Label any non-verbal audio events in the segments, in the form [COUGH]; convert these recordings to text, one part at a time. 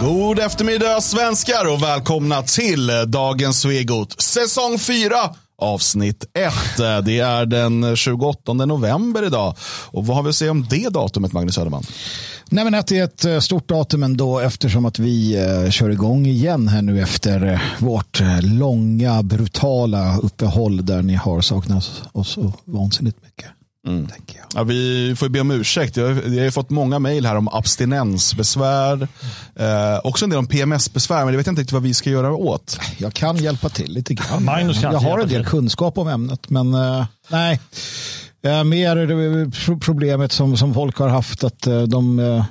God eftermiddag svenskar och välkomna till dagens Svegot. Säsong 4 avsnitt 1. Det är den 28 november idag. Och vad har vi att säga om det datumet Magnus Söderman? Nej, men att det är ett eh, stort datum ändå eftersom att vi eh, kör igång igen här nu efter eh, vårt eh, långa brutala uppehåll där ni har saknat oss så vansinnigt mycket. Mm. Ja, vi får be om ursäkt. Jag, jag har fått många mejl här om abstinensbesvär. Eh, också en del om PMS-besvär, men det vet jag inte riktigt vad vi ska göra åt. Jag kan hjälpa till lite grann. [LAUGHS] Magnus jag har en del till. kunskap om ämnet, men eh, nej. Eh, mer pro- problemet som, som folk har haft att eh, de eh,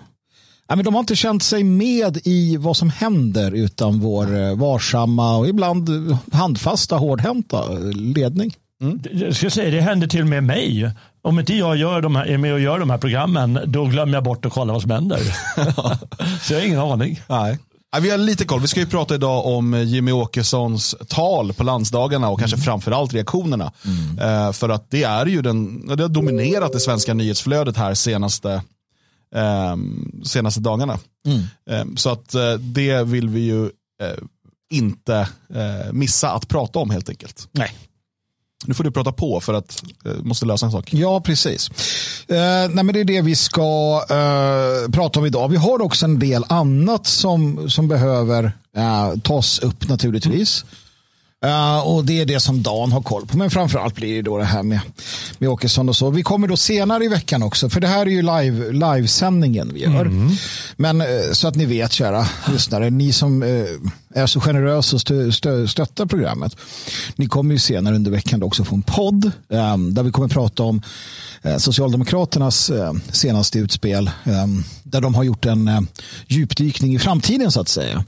Ja, men de har inte känt sig med i vad som händer utan vår eh, varsamma och ibland handfasta, hårdhänta eh, ledning. Jag ska säga, det händer till och med mig. Om inte jag gör de här, är med och gör de här programmen, då glömmer jag bort att kolla vad som händer. [LAUGHS] Så jag har ingen aning. Nej. Vi har lite koll. Vi ska ju prata idag om Jimmy Åkessons tal på landsdagarna och kanske framförallt reaktionerna. Eh, för att det är ju den, det har dominerat det svenska nyhetsflödet här senaste, ehm, senaste dagarna. Ehm, så att eh, det vill vi ju eh, inte eh, missa att prata om helt enkelt. Nej. Nu får du prata på för att eh, måste lösa en sak. Ja, precis. Eh, nej, men det är det vi ska eh, prata om idag. Vi har också en del annat som, som behöver eh, tas upp naturligtvis. Eh, och det är det som Dan har koll på. Men framförallt blir det då det här med, med Åkesson och så. Vi kommer då senare i veckan också. För det här är ju live, livesändningen vi gör. Men eh, så att ni vet kära lyssnare. Ni som eh, är så generösa och stö, stö, stöttar programmet. Ni kommer ju senare under veckan också få en podd. eh, där vi kommer prata om eh, Socialdemokraternas eh, senaste utspel. eh, där de har gjort en eh, djupdykning i framtiden så att säga.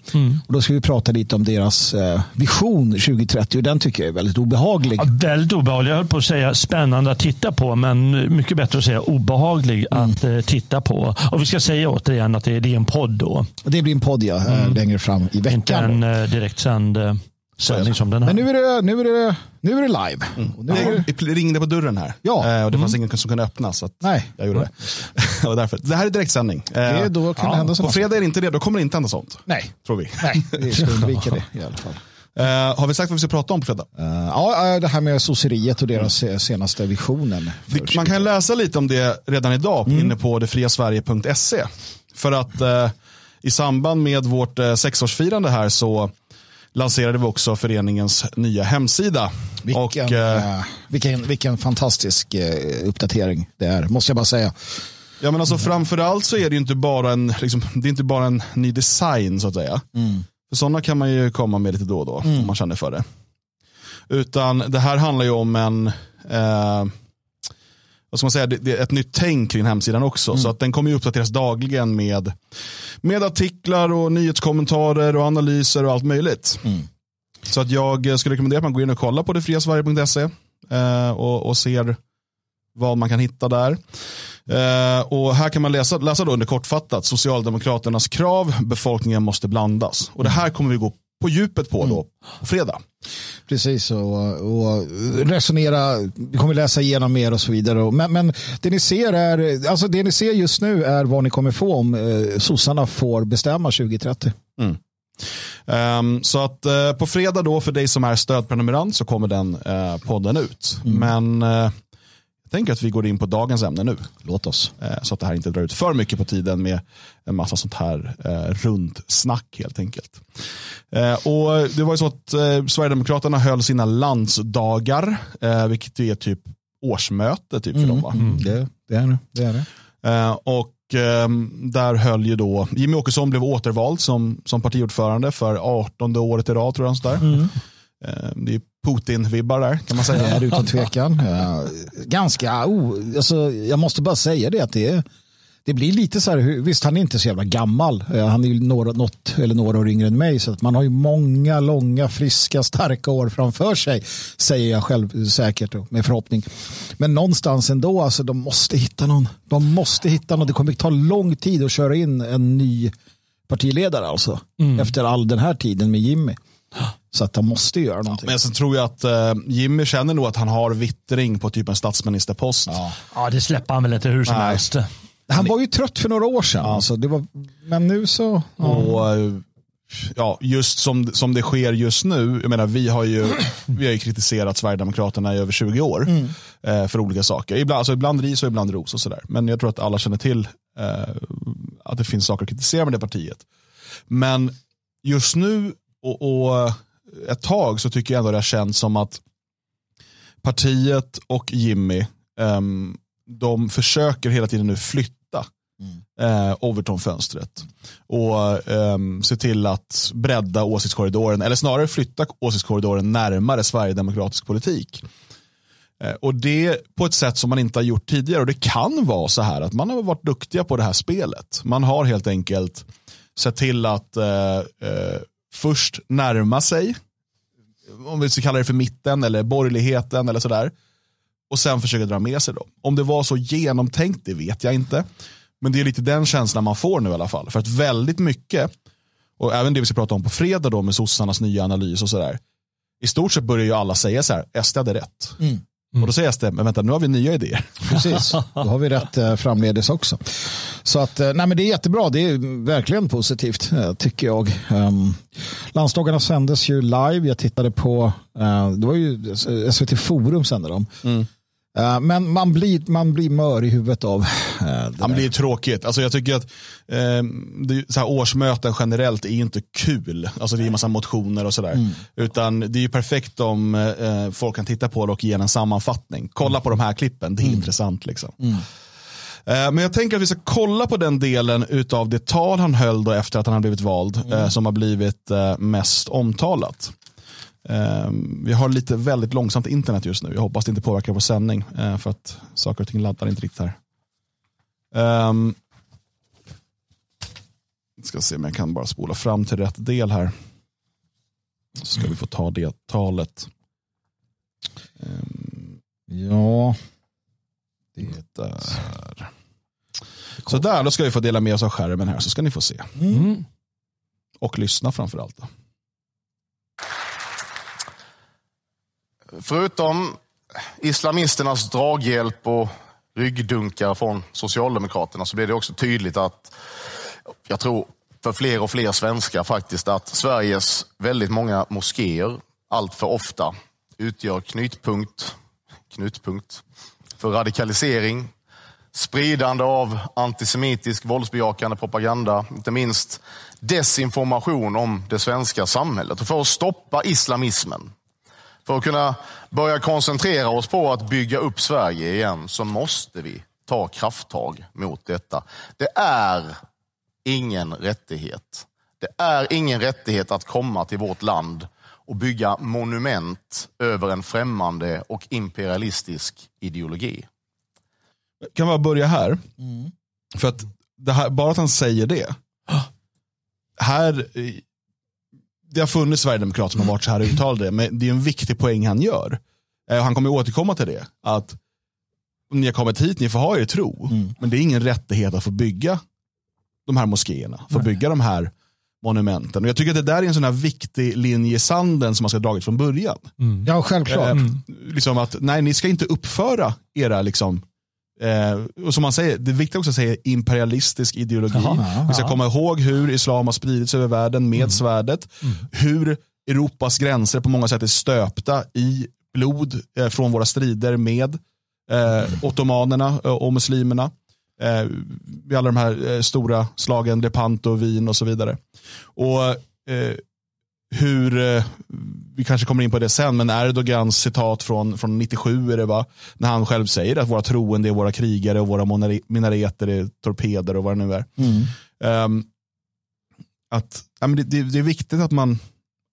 Och då ska vi prata lite om deras eh, vision 2030 och den tycker jag är väldigt obehaglig. Ja, väldigt obehaglig. Jag höll på att säga spännande att titta på, men mycket bättre att säga obehaglig att eh, titta på. Och vi ska säga återigen att det är, en podd då, Det blir en podd ja, eh, längre fram i veckan. En eh, direktsänd eh, sändning som den här. Men nu är det, nu är det, nu är det live. Och nu är det, Det ringde på dörren här Ja. Eh, och det fanns ingen som kunde öppna. Så att nej, jag gjorde det. [LAUGHS] det, var därför. det här är direktsändning. det är då kan det hända På fredag är det inte det, då kommer det inte hända sånt. Nej, Tror vi. nej, [LAUGHS] vi ska undvika det i alla fall. Eh, har vi sagt vad vi ska prata om på fredag? Eh, ja, eh, det här med sosseriet och deras eh, senaste visionen. Det- Man kan läsa lite om det redan idag inne på detfriasverige.se. För att eh, i samband med vårt eh, sexårsfirande här så lanserade vi också föreningens nya hemsida. Vilken, Och, eh, eh, vilken, vilken fantastisk eh, uppdatering det är, måste jag bara säga. ja, men alltså, framförallt så är det ju inte bara en, liksom, det är inte bara en ny design så att säga. För sådana kan man ju komma med lite då och då om man känner för det. Utan det här handlar ju om en, eh, vad ska man säga, det, är ett nytt tänk kring hemsidan också. Så att den kommer ju uppdateras dagligen med, med artiklar och nyhetskommentarer och analyser och allt möjligt. Så att jag skulle rekommendera att man går in och kollar på detfriasverige.se eh, och, och ser vad man kan hitta där. Eh, och här kan man läsa, läsa då under kortfattat Socialdemokraternas krav, befolkningen måste blandas. Och det här kommer vi gå på djupet på då på fredag. Precis, och, och resonera, vi kommer läsa igenom mer och så vidare. Men, men det, ni ser är, alltså det ni ser just nu är vad ni kommer få om eh, sossarna får bestämma 2030. Ehm, så att eh, på fredag då för dig som är stödprenumerant så kommer den eh, podden ut. Men eh, jag tänker att vi går in på dagens ämne nu. Låt oss. Eh, så att det här inte drar ut för mycket på tiden med en massa sånt här eh, rundsnack helt enkelt. Eh, och det var ju så att Sverigedemokraterna höll sina landsdagar, vilket är typ årsmöte typ för dem va? Det, det är det. det, är det. Och ehm, där höll ju då, Jimmy Åkesson blev återvald som, som partiordförande för 18 året i rad tror jag. Sådär. Eh, det är Putin-vibbar där kan man Det säga. är det utan tvekan. Ganska, oh, alltså, jag måste bara säga det att det, är- det blir lite så här, visst han är inte så jävla gammal, han är ju några, något eller några år yngre än mig, så att man har ju många, långa, friska, starka år framför sig, säger jag själv säkert och med förhoppning. Men någonstans ändå, alltså de måste hitta någon, de måste hitta någon, det kommer ta lång tid att köra in en ny partiledare alltså, efter all den här tiden med Jimmy. Så att de måste göra någonting. Men sen tror jag att eh, Jimmy känner nog att han har vittring på typ en statsministerpost. Ja. Ja, det släpper han väl inte hur som Nej. helst. Han var ju trött för några år sedan. Ja. Alltså, det var, men nu så... Ja. Och, eh, ja, just som, som det sker just nu, jag menar, vi har ju, vi har ju kritiserat Sverigedemokraterna i över 20 år mm. eh, för olika saker. Ibland, alltså, ibland ris och ibland ros och sådär. Men jag tror att alla känner till eh, att det finns saker att kritisera med det partiet. Men just nu och, och ett tag så tycker jag ändå det har känts som att partiet och Jimmy, um, de försöker hela tiden nu flytta mm. eh, Overton-fönstret. Och eh, se till att bredda åsiktskorridoren, eller snarare flytta åsiktskorridoren närmare sverigedemokratisk politik. Eh, och det på ett sätt som man inte har gjort tidigare. Och det kan vara så här att man har varit duktiga på det här spelet. Man har helt enkelt sett till att eh, eh, först närma sig, om vi ska kalla det för mitten eller borgerligheten eller sådär. Och sen försöka dra med sig dem. Om det var så genomtänkt, det vet jag inte. Men det är lite den känslan man får nu i alla fall. För att väldigt mycket, och även det vi ska prata om på fredag då med sossarnas nya analys och sådär. I stort sett börjar ju alla säga så här, SD hade rätt. Mm. Mm. Och då säger SD, men vänta nu har vi nya idéer. [LAUGHS] Precis, då har vi rätt eh, framledes också. Så att, eh, nej men det är jättebra, det är verkligen positivt eh, tycker jag. Um, Landsdagarna sändes ju live, jag tittade på, uh, det var ju SVT Forum sände dem. Mm. Uh, men man blir, man blir mör i huvudet av uh, det ja, blir tråkigt. Alltså jag tycker att uh, det, så här, årsmöten generellt är inte kul. Alltså det är en massa motioner och sådär. Mm. Utan det är ju perfekt om folk kan titta på det och ge en sammanfattning. Kolla på de här klippen, det är mm. intressant. liksom. Mm. Men jag tänker att vi ska kolla på den delen av det tal han höll då efter att han har blivit vald, mm. som har blivit mest omtalat. Ehm, vi har lite väldigt långsamt internet just nu. Jag hoppas det inte påverkar vår sändning eh, för att saker och ting laddar inte riktigt här. Um, ska se om jag kan bara spola fram till rätt del här. Så ska vi få ta det talet. Um, ja. Det där. Så där, då ska vi få dela med oss av skärmen här så ska ni få se. Mm. Och lyssna framför allt. Då. Förutom islamisternas draghjälp och ryggdunkar från Socialdemokraterna så blir det också tydligt att, jag tror för fler och fler svenskar faktiskt, att Sveriges väldigt många moskéer allt för ofta utgör knutpunkt, knutpunkt för radikalisering, spridande av antisemitisk våldsbejakande propaganda, inte minst desinformation om det svenska samhället. Och för att stoppa islamismen för att kunna börja koncentrera oss på att bygga upp Sverige igen så måste vi ta krafttag mot detta. Det är ingen rättighet. Det är ingen rättighet att komma till vårt land och bygga monument över en främmande och imperialistisk ideologi. Kan man börja här? Mm. För att här, bara att han säger det. [GASPS] Här det har funnits sverigedemokrater som har varit så här uttalade, men det är en viktig poäng han gör. Eh, han kommer återkomma till det. Att ni har kommit hit, ni får ha er tro, mm. men det är ingen rättighet att få bygga de här moskéerna, få bygga de här monumenten. Och jag tycker att det där är en sån här viktig linje i sanden som man ska ha dragit från början. Mm. Ja, självklart. Eh, liksom att, nej, ni ska inte uppföra era liksom, Eh, och som man säger, det är viktigt också att säga imperialistisk ideologi. Jaha, Vi ska komma ihåg hur islam har spridits över världen med mm. svärdet. Mm. Hur Europas gränser på många sätt är stöpta i blod eh, från våra strider med eh, ottomanerna eh, och muslimerna. Eh, alla de här eh, stora slagen, Lepanto, Wien och så vidare. Och eh, hur, eh, vi kanske kommer in på det sen, men Erdogans citat från, från 97 är det va? När han själv säger att våra troende är våra krigare och våra minareter är torpeder och vad det nu är. Mm. Um, att, ja, men det, det, det, är viktigt att man,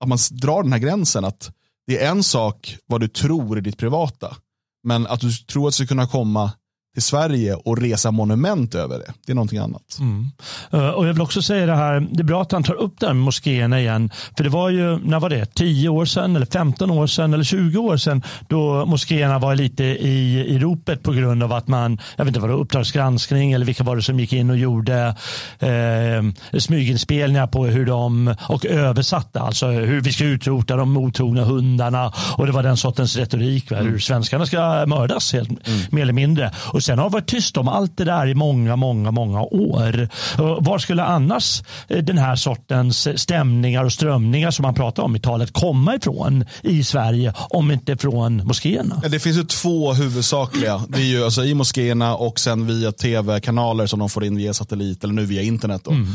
att man drar den här gränsen. att Det är en sak vad du tror i ditt privata, men att du tror att du ska kunna komma till Sverige och resa monument över det. Det är någonting annat. Mm. Uh, och Jag vill också säga det här, det är bra att han tar upp med moskéerna igen. För det var ju, när var det? 10 år sedan, eller 15 år sedan, eller 20 år sedan då moskéerna var lite i, i ropet på grund av att man, jag vet inte vad det var, Uppdragsgranskning eller vilka var det som gick in och gjorde eh, smyginspelningar på hur de, och översatte, alltså hur vi ska utrota de mottagna hundarna och det var den sortens retorik, mm. hur svenskarna ska mördas helt, mm. mer eller mindre. Och sen har varit tyst om allt det där i många, många, många år. Var skulle annars den här sortens stämningar och strömningar som man pratar om i talet komma ifrån i Sverige om inte från moskéerna? Det finns ju två huvudsakliga. Det är ju alltså i moskéerna och sen via tv-kanaler som de får in via satellit eller nu via internet. Då, mm.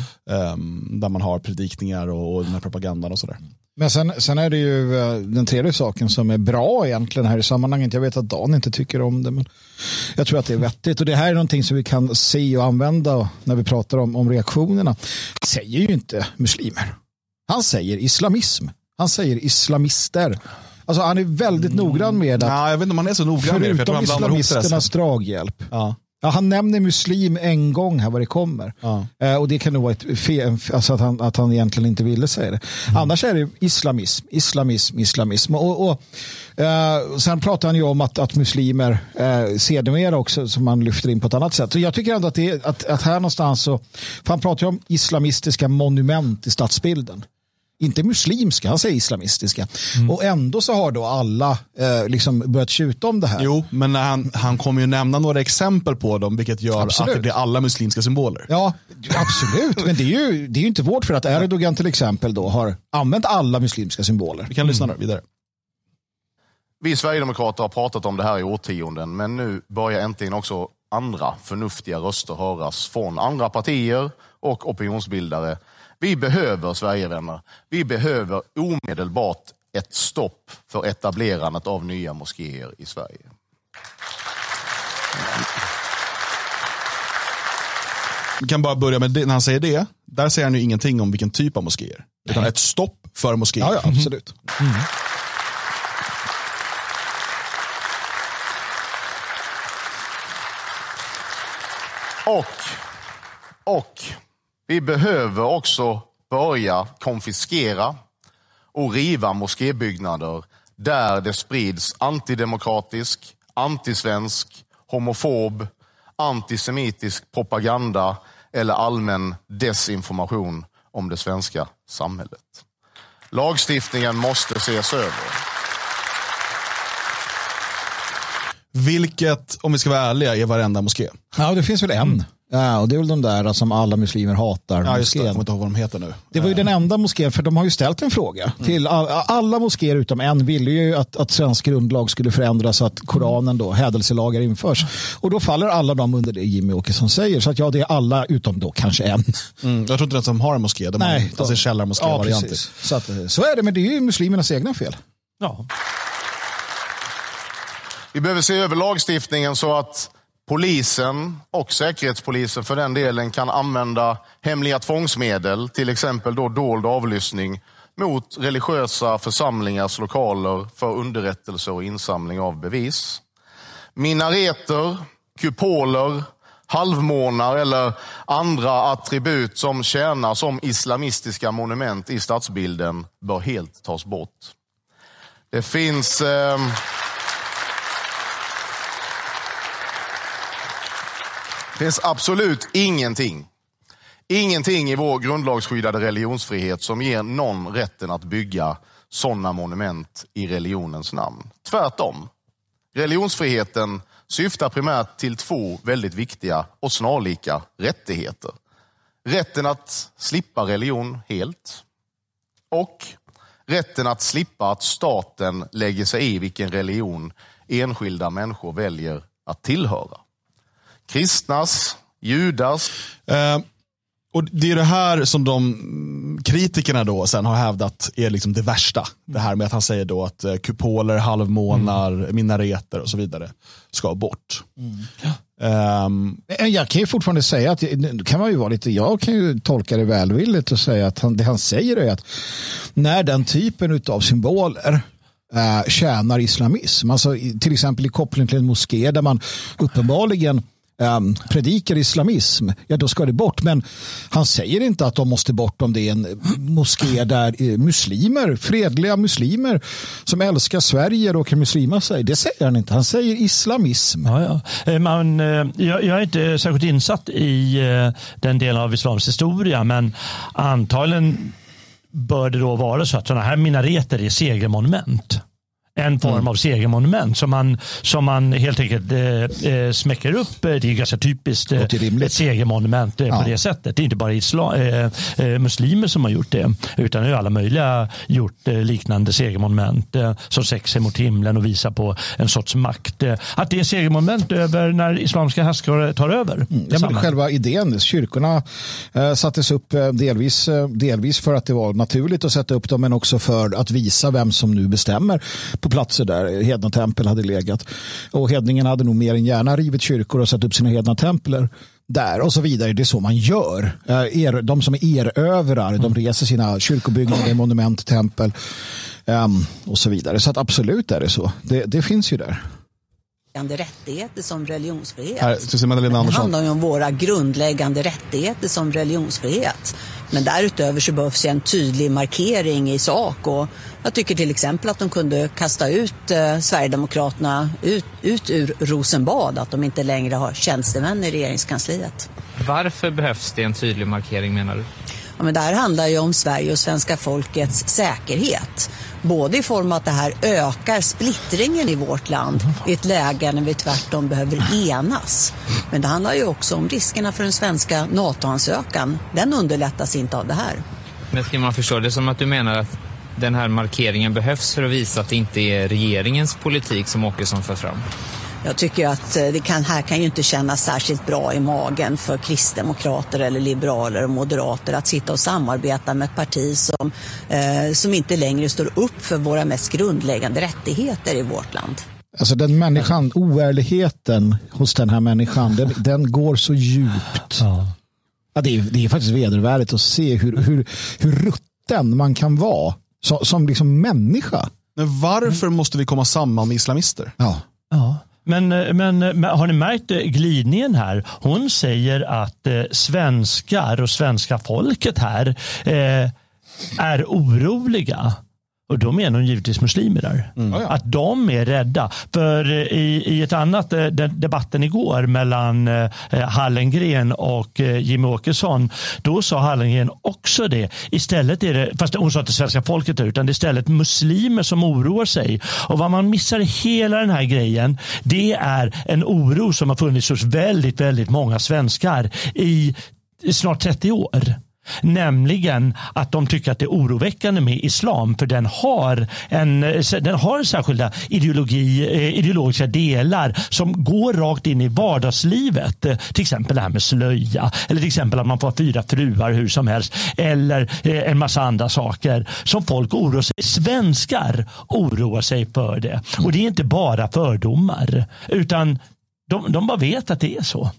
um, där man har predikningar och, och den här propagandan och sådär. Men sen, sen är det ju eh, den tredje saken som är bra egentligen här i sammanhanget. Jag vet att Dan inte tycker om det, men jag tror att det är vettigt. Och det här är någonting som vi kan se och använda när vi pratar om, om reaktionerna. Han säger ju inte muslimer. Han säger islamism. Han säger islamister. Alltså han är väldigt mm. noggrann med att... Ja, jag vet inte om han är så noggrann med det. Förutom islamisternas draghjälp. Ja. Ja, han nämner muslim en gång här vad det kommer. Ja. Eh, och det kan nog vara ett fel, alltså att, han, att han egentligen inte ville säga det. Mm. Annars är det islamism, islamism, islamism. Och, och eh, sen pratar han ju om att, att muslimer eh, sedermera också, som man lyfter in på ett annat sätt. Så jag tycker ändå att, det, att, att här någonstans så, för han pratar ju om islamistiska monument i stadsbilden inte muslimska, han säger islamistiska. Mm. Och ändå så har då alla eh, liksom börjat tjuta om det här. Jo, men han, han kommer ju nämna några exempel på dem, vilket gör absolut. att det blir alla muslimska symboler. Ja, absolut. men det är ju, det är ju inte vårt för att Erdogan till exempel då har använt alla muslimska symboler. Vi kan lyssna mm. vidare. Vi Sverigedemokrater har pratat om det här i årtionden, men nu börjar äntligen också andra förnuftiga röster höras från andra partier och opinionsbildare vi behöver Sverigevänner. Vi behöver omedelbart ett stopp för etablerandet av nya moskéer i Sverige. Vi kan bara börja med det. När han säger det, där säger han ju ingenting om vilken typ av moskéer. Utan ett stopp för moskéer. Ja, ja absolut. Mm. Och, och vi behöver också börja konfiskera och riva moskébyggnader där det sprids antidemokratisk, antisvensk, homofob, antisemitisk propaganda eller allmän desinformation om det svenska samhället. Lagstiftningen måste ses över. Vilket, om vi ska vara ärliga, är varenda moské. Ja, det finns väl en. Ja, och det är väl de där som alla muslimer hatar. Ja, just det. Jag kommer inte ihåg vad de heter nu. Det var ju den enda moskén, för de har ju ställt en fråga. Mm. till Alla, alla moskéer utom en ville ju att, att svensk grundlag skulle förändras så att Koranen då, hädelselagar införs. Och då faller alla de under det Jimmy Åkesson säger. Så att ja, det är alla utom då kanske en. Mm, jag tror inte ens de har en moské. De Nej, har alltså källarmoské-varianter. Ja, så, att, så är det, men det är ju muslimernas egna fel. Ja. Vi behöver se över lagstiftningen så att polisen och säkerhetspolisen för den delen kan använda hemliga tvångsmedel, till exempel då dold avlyssning, mot religiösa församlingars lokaler för underrättelse och insamling av bevis. Minareter, kupoler, halvmånar eller andra attribut som tjänar som islamistiska monument i stadsbilden bör helt tas bort. Det finns... Eh, finns absolut ingenting, ingenting i vår grundlagsskyddade religionsfrihet som ger någon rätten att bygga sådana monument i religionens namn. Tvärtom. Religionsfriheten syftar primärt till två väldigt viktiga och snarlika rättigheter. Rätten att slippa religion helt och rätten att slippa att staten lägger sig i vilken religion enskilda människor väljer att tillhöra kristnas, judars. Eh, och Det är det här som de kritikerna då sen har hävdat är liksom det värsta. Det här med att han säger då att eh, kupoler, halvmånar, mm. minareter och så vidare ska bort. Mm. Um, jag kan ju fortfarande säga att kan man ju vara lite, jag kan ju tolka det välvilligt och säga att han, det han säger är att när den typen av symboler uh, tjänar islamism, alltså till exempel i koppling till en moské där man uppenbarligen um, predikar islamism, ja då ska det bort. Men han säger inte att de måste bort om det är en moské där eh, muslimer, fredliga muslimer som älskar Sverige råkar muslima sig. Det säger han inte. Han säger islamism. Ja, ja. Eh, man, eh, jag, jag är inte särskilt insatt i den delen av islams historia, men antagligen bör det då vara så att sådana här minareter är segermonument en form av segermonument som man, som man helt enkelt eh, eh smäcker upp. Det är ganska typiskt eh, ett segermonument eh, ja. på det sättet. Det är inte bara islam, eh, eh, muslimer som har gjort det utan det är alla möjliga gjort liknande segermonument som sex mot himlen och visar på en sorts makt. Att det är segermonument över när islamska härskare tar över. Mm. Ja, men själva idén, kyrkorna eh, sattes upp delvis, delvis för att det var naturligt att sätta upp dem men också för att visa vem som nu bestämmer på platser där hedna tempel hade legat. Och hedningen hade nog mer än gärna rivit kyrkor och satt upp sina hedna tempel där och så vidare. Det är så man gör. Eh, de som är erövrar, de reser sina kyrkobyggnader, monument, tempel um, och så vidare. Så att absolut är det så. Det, det finns ju där rättigheter som religionsfrihet. Här, det handlar ju om våra grundläggande rättigheter som religionsfrihet. Men därutöver så behövs en tydlig markering i sak och jag tycker till exempel att de kunde kasta ut eh, Sverigedemokraterna ut, ut ur Rosenbad, att de inte längre har tjänstemän i regeringskansliet. Varför behövs det en tydlig markering menar du? Ja, men det här handlar ju om Sverige och svenska folkets säkerhet. Både i form av att det här ökar splittringen i vårt land i ett läge när vi tvärtom behöver enas. Men det handlar ju också om riskerna för den svenska NATO-ansökan. Den underlättas inte av det här. Men ska man förstå det som att du menar att den här markeringen behövs för att visa att det inte är regeringens politik som Åkesson för fram? Jag tycker att eh, det kan, här kan ju inte kännas särskilt bra i magen för kristdemokrater eller liberaler och moderater att sitta och samarbeta med ett parti som, eh, som inte längre står upp för våra mest grundläggande rättigheter i vårt land. Alltså den människan, oärligheten hos den här människan, den, den går så djupt. Ja. Ja, det, är, det är faktiskt vedervärdigt att se hur, hur, hur rutten man kan vara som, som liksom människa. Men varför måste vi komma samman med islamister? Ja. ja. Men, men, har ni märkt eh, glidningen här? Hon säger att eh, svenskar och svenska folket här eh, är oroliga och då menar hon givetvis muslimer där. Mm. Att de är rädda. För i, i ett annat eh, debatten igår mellan eh, Hallengren och eh, Jimmie Åkesson, då sa Hallengren också det. Istället är det, fast hon sa inte svenska folket utan det är istället muslimer som oroar sig. Och vad man missar i hela den här grejen, det är en oro som har funnits hos väldigt, väldigt många svenskar i snart 30 år. Nämligen att de tycker att det är oroväckande med islam för den har, en, den har särskilda ideologi, eh, ideologiska delar som går rakt in i vardagslivet. Till exempel det här med slöja eller till exempel att man får fyra fruar hur som helst eller eh, en massa andra saker som folk oroar sig Svenskar oroar sig för det. Och det är inte bara fördomar utan de, de bara vet att det är så.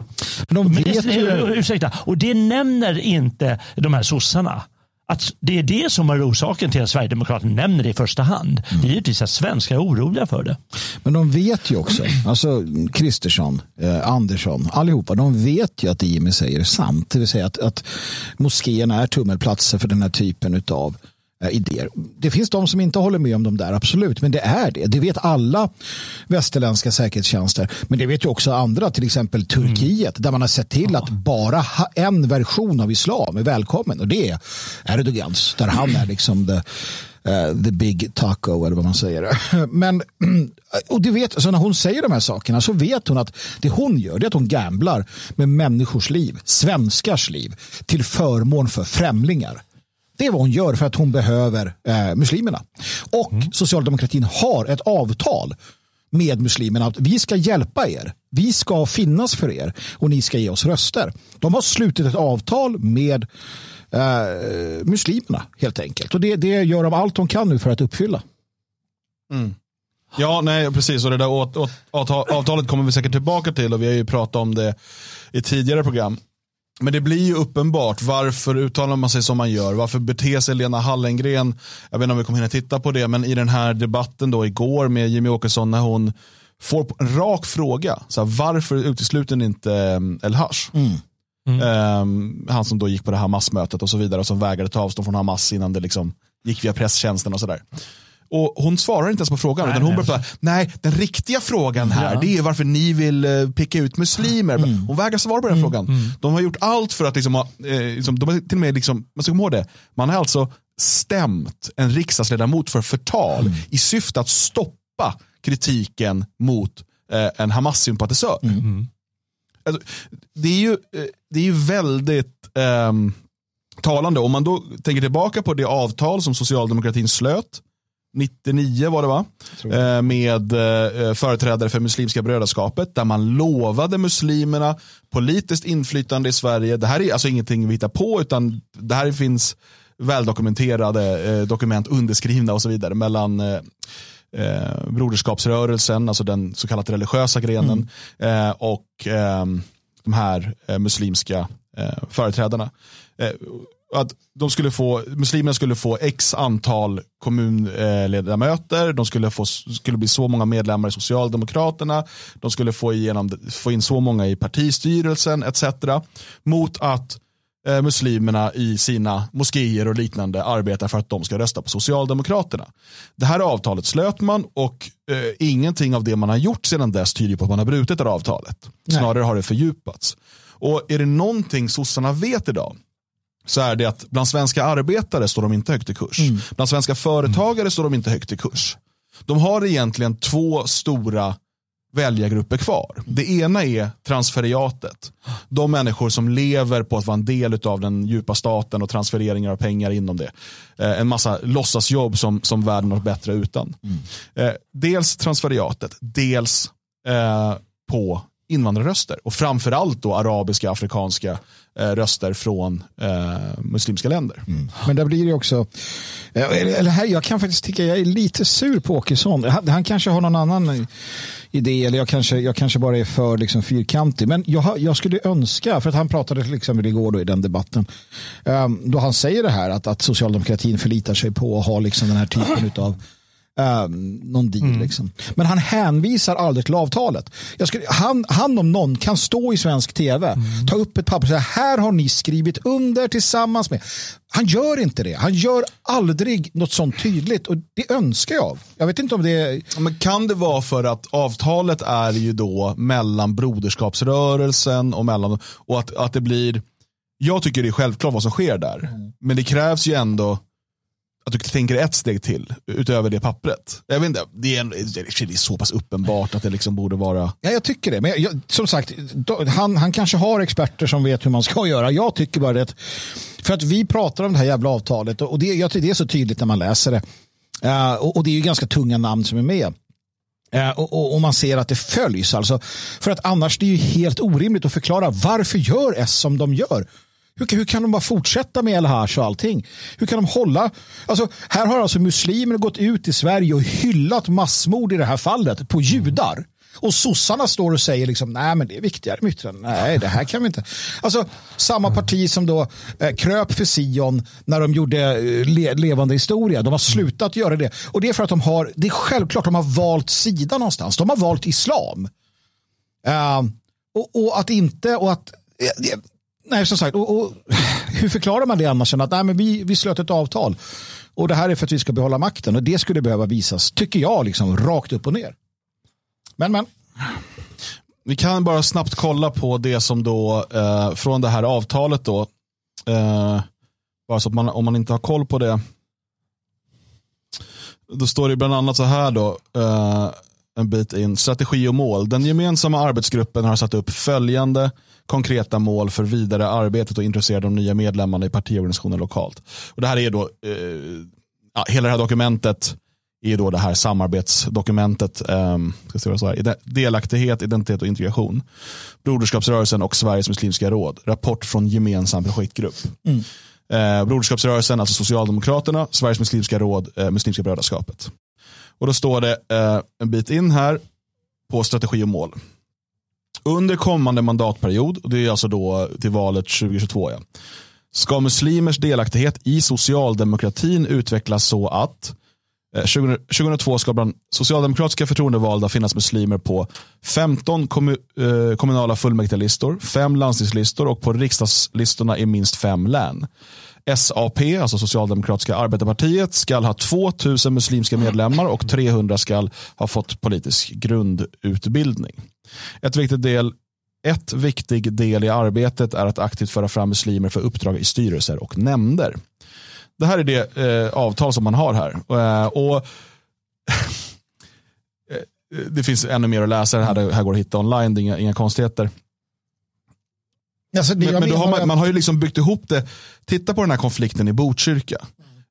De vet ju... Ursäkta, och det nämner inte de här sossarna. Att det är det som är orsaken till att Sverigedemokraterna nämner det i första hand. Mm. Det är givetvis att svenskar är oroliga för det. Men de vet ju också, alltså Kristersson, eh, Andersson, allihopa, de vet ju att det Jimmy säger är sant. Det vill säga att, att moskéerna är tummelplatser för den här typen av idéer. Det finns de som inte håller med om de där, absolut, men det är det. Det vet alla västerländska säkerhetstjänster. Men det vet ju också andra, till exempel Turkiet, mm. där man har sett till att bara en version av islam är välkommen och det är Erdogans, där han är liksom the, uh, the big taco eller vad man säger. [LAUGHS] Men, [CLEARS THROAT] och det vet, så när hon säger de här sakerna så vet hon att det hon gör det är att hon gamblar med människors liv, svenskars liv, till förmån för främlingar. Det är vad hon gör för att hon behöver eh, muslimerna. Och mm. socialdemokratin har ett avtal med muslimerna att vi ska hjälpa er. Vi ska finnas för er och ni ska ge oss röster. De har slutit ett avtal med eh, muslimerna helt enkelt. Och det, det gör de allt de kan nu för att uppfylla. Mm. Ja, nej, precis. Och det där avtalet kommer vi säkert tillbaka till och vi har ju pratat om det i tidigare program. Men det blir ju uppenbart varför uttalar man sig som man gör. Varför beter sig Lena Hallengren, jag vet inte om vi kommer hinna titta på det, men i den här debatten då igår med Jimmy Åkesson när hon får en rak fråga. Så här, varför utesluter ni inte um, El Hash? Mm. Mm. Um, han som då gick på det här massmötet och så vidare och som vägrade ta avstånd från Hamas innan det liksom gick via presstjänsten och sådär. Och hon svarar inte ens på frågan, nej, utan hon börjar nej, den riktiga frågan här, ja. det är varför ni vill uh, picka ut muslimer. Mm. Hon vägrar svara på den mm. frågan. Mm. De har gjort allt för att, liksom, uh, liksom, de har till och med, liksom, man ska komma ihåg det, man har alltså stämt en riksdagsledamot för förtal mm. i syfte att stoppa kritiken mot eh, en Hamas-sympatisör. Mm. mm. Alltså, det, är ju, eh, det är ju väldigt eh, talande. Om man då tänker tillbaka på det avtal som socialdemokratin slöt 99 var det va? Eh, med eh, företrädare för Muslimska brödraskapet där man lovade muslimerna politiskt inflytande i Sverige. Det här är alltså ingenting vi hittar på utan det här finns väldokumenterade eh, dokument underskrivna och så vidare mellan eh, eh, broderskapsrörelsen, alltså den så kallat religiösa grenen mm. eh, och eh, de här eh, muslimska eh, företrädarna. Att de skulle få, muslimerna skulle få x antal kommunledamöter, de skulle, få, skulle bli så många medlemmar i Socialdemokraterna, de skulle få, igenom, få in så många i partistyrelsen etc. Mot att Eh, muslimerna i sina moskéer och liknande arbetar för att de ska rösta på Socialdemokraterna. Det här avtalet slöt man och eh, ingenting av det man har gjort sedan dess tyder på att man har brutit det avtalet. Snarare Nej. har det fördjupats. Och är det någonting sossarna vet idag så är det att bland svenska arbetare står de inte högt i kurs. Mm. Bland svenska företagare mm. står de inte högt i kurs. De har egentligen två stora väljargrupper kvar. Det ena är transferiatet. De människor som lever på att vara en del av den djupa staten och transfereringar av pengar inom det. Eh, en massa låtsasjobb som, som världen har bättre utan. Mm. Eh, dels transferiatet, dels eh, på invandrarröster och framförallt då arabiska, afrikanska eh, röster från eh, muslimska länder. Mm. Men där blir det också, eh, eller, eller här, jag kan faktiskt tycka jag är lite sur på Åkesson. Han, han kanske har någon annan idé eller jag kanske, jag kanske bara är för liksom fyrkantig. Men jag, jag skulle önska, för att han pratade till exempel igår då i den debatten, um, då han säger det här att, att socialdemokratin förlitar sig på att ha liksom den här typen av Um, någon deal. Mm. Liksom. Men han hänvisar aldrig till avtalet. Jag skulle, han, han om någon kan stå i svensk tv, mm. ta upp ett papper och säga här har ni skrivit under tillsammans med. Han gör inte det. Han gör aldrig något sånt tydligt och det önskar jag. Jag vet inte om det är... Men kan det vara för att avtalet är ju då mellan broderskapsrörelsen och mellan och att, att det blir jag tycker det är självklart vad som sker där. Mm. Men det krävs ju ändå att du tänker ett steg till utöver det pappret. Jag vet inte, det är, det är så pass uppenbart att det liksom borde vara. Ja, jag tycker det. Men jag, som sagt, han, han kanske har experter som vet hur man ska göra. Jag tycker bara det. För att vi pratar om det här jävla avtalet och det, jag det är så tydligt när man läser det. Uh, och, och, det är ju ganska tunga namn som är med. Uh, och, och, och, man ser att det följs. Alltså, för att annars det är ju helt orimligt att förklara varför gör S som de gör. Hur, hur kan de bara fortsätta med El-Haj och allting? Hur kan de hålla? Alltså, här har alltså muslimer gått ut i Sverige och hyllat massmord i det här fallet på judar. Och sossarna står och säger liksom, nej men det är viktigare med yttranden. Nej, det här kan vi inte. Alltså, samma parti som då eh, kröp för Sion när de gjorde eh, le levande historia. De har slutat göra det. Och det är för att de har, det är självklart de har valt sida någonstans. De har valt islam. Uh, och, och, att inte, och att, eh, Nej, som sagt, och, och, [LAUGHS] hur förklarar man det annars än att nej, men vi, vi slöt ett avtal och det här är för att vi ska behålla makten och det skulle behöva visas, tycker jag, liksom rakt upp och ner. Men, men. Vi kan bara snabbt kolla på det som då eh, från det här avtalet då. Eh, bara så att man, om man inte har koll på det. Då står det bland annat så här då. Eh, en bit in. Strategi och mål. Den gemensamma arbetsgruppen har satt upp följande konkreta mål för vidare arbetet och intressera de nya medlemmarna i partiorganisationen lokalt. Och det här är då, eh, ja, hela det här dokumentet är då det här samarbetsdokumentet, eh, ska så här, delaktighet, identitet och integration. Broderskapsrörelsen och Sveriges muslimska råd. Rapport från gemensam projektgrupp. Mm. Eh, broderskapsrörelsen, alltså Socialdemokraterna, Sveriges muslimska råd, eh, Muslimska brödraskapet. Och då står det eh, en bit in här på strategi och mål. Under kommande mandatperiod, och det är alltså då till valet 2022, ja, ska muslimers delaktighet i socialdemokratin utvecklas så att eh, 2002 ska bland socialdemokratiska förtroendevalda finnas muslimer på 15 kommu eh, kommunala fullmäktigelistor, 5 landstingslistor och på riksdagslistorna i minst 5 län. SAP, alltså Socialdemokratiska arbetarpartiet, ska ha 2000 muslimska medlemmar och 300 ska ha fått politisk grundutbildning. Ett viktigt del ett viktig del i arbetet är att aktivt föra fram muslimer för uppdrag i styrelser och nämnder. Det här är det eh, avtal som man har här. Eh, och [LAUGHS] det finns ännu mer att läsa, det här, här går att hitta online, det är inga, inga konstigheter. Alltså men, men har man, man, har ju liksom byggt ihop det. Titta på den här konflikten i Botkyrka.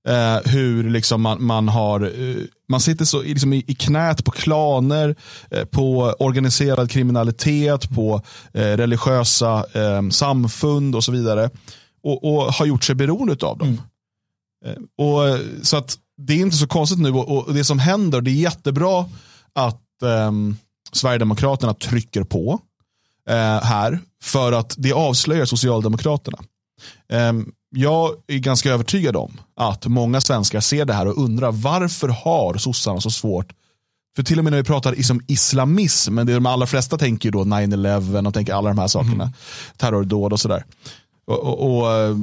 Eh, hur liksom man, man, har, eh, man sitter så liksom i, i knät på klaner, eh, på organiserad kriminalitet, på eh, religiösa eh, samfund och så vidare. Och, och, har gjort sig beroende av dem. Mm. Och, så att det är inte så konstigt nu och, och det som händer, det är jättebra att Sverigedemokraterna trycker på här för att det avslöjar Socialdemokraterna. Um, jag är ganska övertygad om att många svenskar ser det här och undrar varför har sossarna så svårt för till och med när vi pratar liksom islamism, men det de allra flesta tänker då 9-11 och tänker alla de här sakerna. Mm. Terrordåd och sådär. Och, och, och, eh,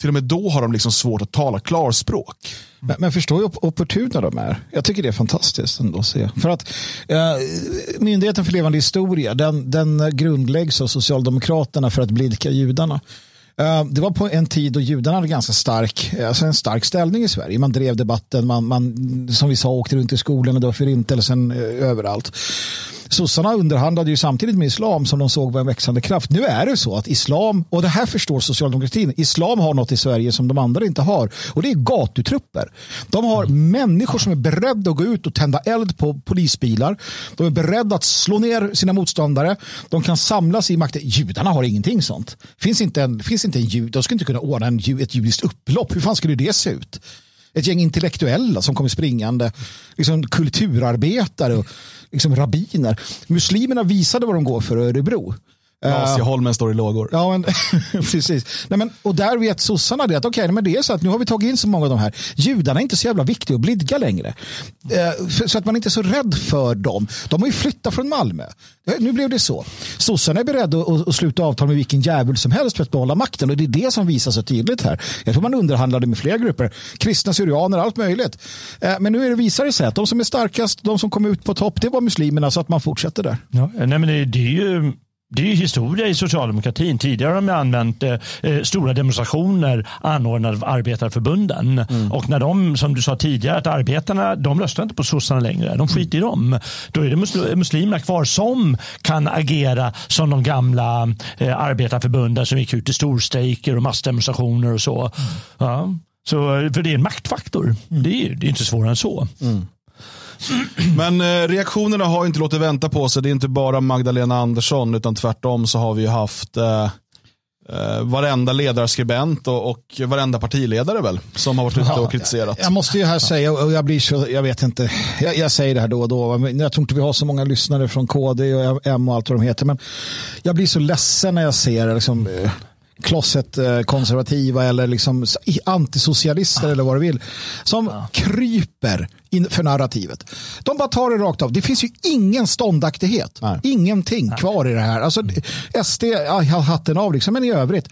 till och med då har de liksom svårt att tala klarspråk. Men, men förstår ju opportuna de är. Jag tycker det är fantastiskt ändå att se. För att eh, Myndigheten för levande historia den, den grundläggs av Socialdemokraterna för att blidka judarna. Eh, det var på en tid då judarna hade ganska stark, eh, alltså en stark ställning i Sverige. Man drev debatten, man, man som vi sa åkte runt i skolorna, det var förintelsen eh, överallt sossarna underhandlade ju samtidigt med islam som de såg var en växande kraft. Nu är det så att islam, och det här förstår socialdemokratin, islam har något i Sverige som de andra inte har. Och det är gatutrupper. De har mm. människor som är beredda att gå ut och tända eld på polisbilar. De är beredda att slå ner sina motståndare. De kan samlas i makten. Judarna har ingenting sånt. Finns inte en, finns inte en jud, de skulle inte kunna ordna en, ett judiskt upplopp. Hur fan skulle det se ut? Ett gäng intellektuella som kommer springande, liksom kulturarbetare och liksom rabbiner. Muslimerna visade vad de går för i Örebro. Naziholmen uh, står i lågor. Ja, men, [LAUGHS] precis. Nej, men, och där vet sossarna det att okay, men det är så att nu har vi tagit in så många av de här. Judarna är inte så jävla viktiga att blidka längre. Uh, för, så att man inte är så rädd för dem. De har ju flyttat från Malmö. Uh, nu blev det så. Sossarna är beredda att, att, sluta avtal med vilken djävul som helst för att behålla makten. Och det är det som visar sig tydligt här. Jag tror man underhandlade med flera grupper. Kristna, syrianer, allt möjligt. Uh, men nu är det, visar det sig att de som är starkast, de som kom ut på topp, det var muslimerna. Så att man fortsätter där. Ja, nej, men det, det är ju det är historia i socialdemokratin. Tidigare har de använt eh, eh, stora demonstrationer anordnade av arbetarförbunden. Mm. Och när de, som du sa tidigare, att arbetarna de röstar inte på sossarna längre. De skiter i dem. Då är det muslimerna kvar som kan agera som de gamla eh, arbetarförbunden som gick ut i storstrejker och massdemonstrationer och så. Mm. Ja. så för det är en maktfaktor. Mm. Det, är, det är inte svårare än så. Men eh, reaktionerna har inte låtit vänta på sig. Det är inte bara Magdalena Andersson utan tvärtom så har vi haft eh, eh, varenda ledarskribent och, och varenda partiledare väl som har varit ute och kritiserat. Jag måste ju här säga, och jag blir så, jag vet inte, jag, jag, säger det här då och då, men jag tror inte vi har så många lyssnare från KD och M och allt vad de heter, men jag blir så ledsen när jag ser liksom, eh, klosset eh, konservativa eller liksom antisocialister eller vad du vill som ja. kryper för narrativet. De bara tar det rakt av. Det finns ju ingen ståndaktighet. Nej. Ingenting Nej. kvar i det här. Alltså, SD, hatten av liksom, men i övrigt.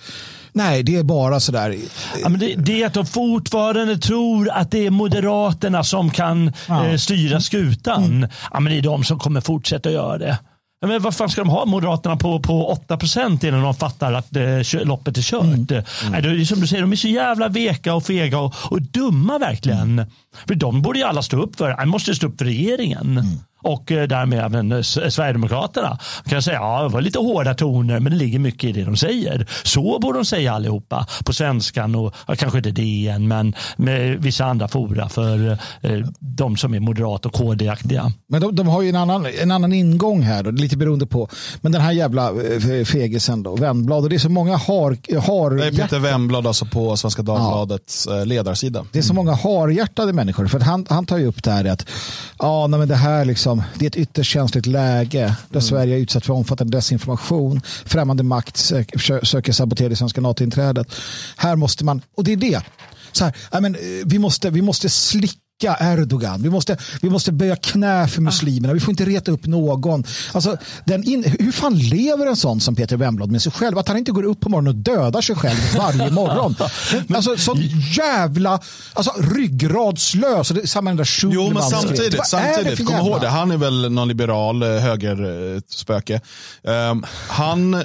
Nej, det är bara sådär. Ja, men det, det är att de fortfarande tror att det är Moderaterna som kan ja. eh, styra skutan. Mm. Ja, men det är de som kommer fortsätta göra det. Men vad fan ska de ha Moderaterna på, på 8 procent innan de fattar att eh, loppet är kört? Mm. Mm. Nej, det är som du säger, de är så jävla veka och fega och, och dumma verkligen. Mm. För de borde ju alla stå upp för. De måste stå upp för regeringen. Mm och eh, därmed även eh, Sverigedemokraterna. kan säga ja, det var lite hårda toner men det ligger mycket i det de säger. Så borde de säga allihopa på svenskan och ja, kanske inte DN men med vissa andra fora för eh, de som är moderat och KD-aktiga. Men de, de, har ju en annan, en annan ingång här, då, lite beroende på. Men den här jävla eh, fegisen då, Wennblad. Och det är så många har... har det är Peter Wennblad alltså på Svenska Dagbladets ja. ledarsida. Det är så många harhjärtade människor. För han, han tar ju upp det här att ja, nej, men det här liksom liksom, det är ett ytterst känsligt läge där mm. Sverige är utsatt för omfattande desinformation. Främmande makt söker, söker sabotera det svenska NATO-inträdet. Här måste man, och det är det. Så här, I mean, vi, måste, vi måste slicka Erdogan. Vi måste, vi måste böja knä för muslimerna. Vi får inte reta upp någon. Alltså, den in, hur fan lever en sån som Peter Wemblad med sig själv? Att han inte går upp på morgonen och dödar sig själv varje [LAUGHS] morgon. Alltså, så jävla alltså, ryggradslös. Det, samma den där Jo, men samtidigt, samtidigt kom ihåg det. Han är väl någon liberal eh, högerspöke. Um, han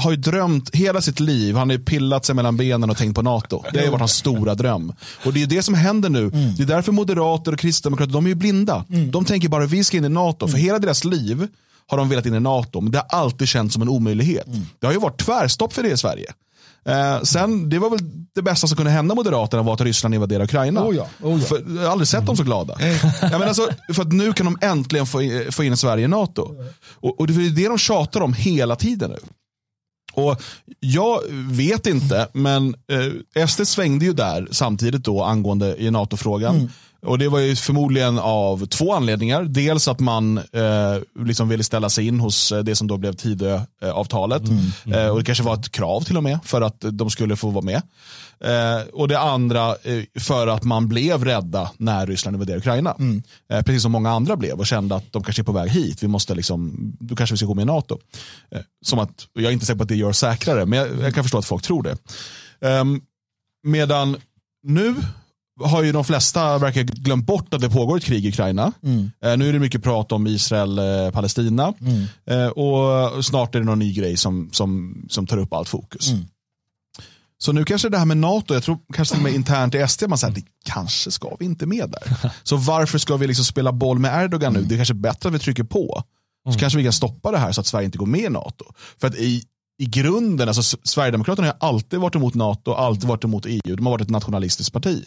har ju drömt hela sitt liv, han har ju pillat sig mellan benen och tänkt på NATO. Det har ju varit hans stora dröm. Och det är det som händer nu. Mm. Det är därför moderater och kristdemokrater, de är ju blinda. Mm. De tänker bara vi ska in i NATO. För mm. hela deras liv har de velat in i NATO, men det har alltid känts som en omöjlighet. Mm. Det har ju varit tvärstopp för det i Sverige. Eh, sen, det var väl det bästa som kunde hända Moderaterna var att Ryssland invaderade Ukraina. Oh ja, oh ja. För, jag har aldrig sett dem så glada. ja, men alltså, för att nu kan de äntligen få, få in Sverige i NATO. Och, och det är det de tjatar om hela tiden nu. Och Jag vet inte, men eh, SD svängde ju där samtidigt då angående i NATO-frågan. Mm. Och Det var ju förmodligen av två anledningar. Dels att man eh, liksom ville ställa sig in hos det som då blev Tidöavtalet. Mm, mm. Eh, och Det kanske var ett krav till och med för att de skulle få vara med. Eh, och det andra eh, för att man blev rädda när Ryssland invaderade Ukraina. Mm. Eh, precis som många andra blev och kände att de kanske är på väg hit. Vi måste liksom, då kanske vi ska gå med i NATO. Eh, som att, jag är inte säker på att det gör säkrare, men jag, jag kan förstå att folk tror det. Ehm, medan nu har ju de flesta verkar glömt bort att det pågår ett krig i Ukraina. Mm. Eh, nu är det mycket prat om Israel-Palestina. Eh, mm. eh, och snart är det någon ny grej som, som, som tar upp allt fokus. Mm. Så nu kanske det här med NATO, jag tror kanske till och med internt i SD, man säger det kanske ska vi inte med där. [LAUGHS] Så varför ska vi liksom spela boll med Erdogan nu? Mm. Det är kanske bättre att vi trycker på. Så mm. kanske vi kan stoppa det här så att Sverige inte går med i NATO. För att i, i grunden, alltså Sverigedemokraterna har alltid varit emot NATO, alltid varit emot EU. De har varit ett nationalistiskt parti.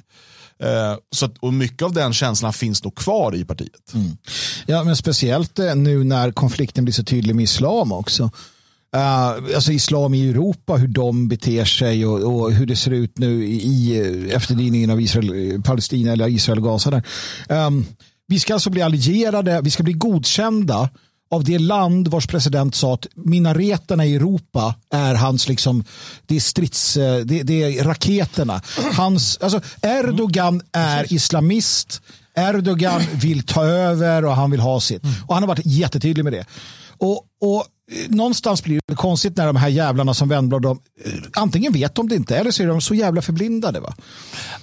Eh, så att, och mycket av den känslan finns nog kvar i partiet. Mm. Ja, men speciellt eh, nu när konflikten blir så tydlig med islam också. Uh, alltså islam i Europa, hur de beter sig och, och hur det ser ut nu i eh, efterdyningen av Israel, Palestina eller Israel och Gaza. Där. Um, vi ska alltså bli allierade, vi ska bli godkända av det land vars president sa att minareterna i Europa är hans liksom, det är strids, det, det är raketerna. Hans, alltså Erdogan är islamist, Erdogan vill ta över och han vill ha sitt. Och han har varit jättetydlig med det. Och, och någonstans blir det konstigt när de här jävlarna som Wennblad, de, eh, antingen vet de det inte eller så är de så jävla förblindade. Va?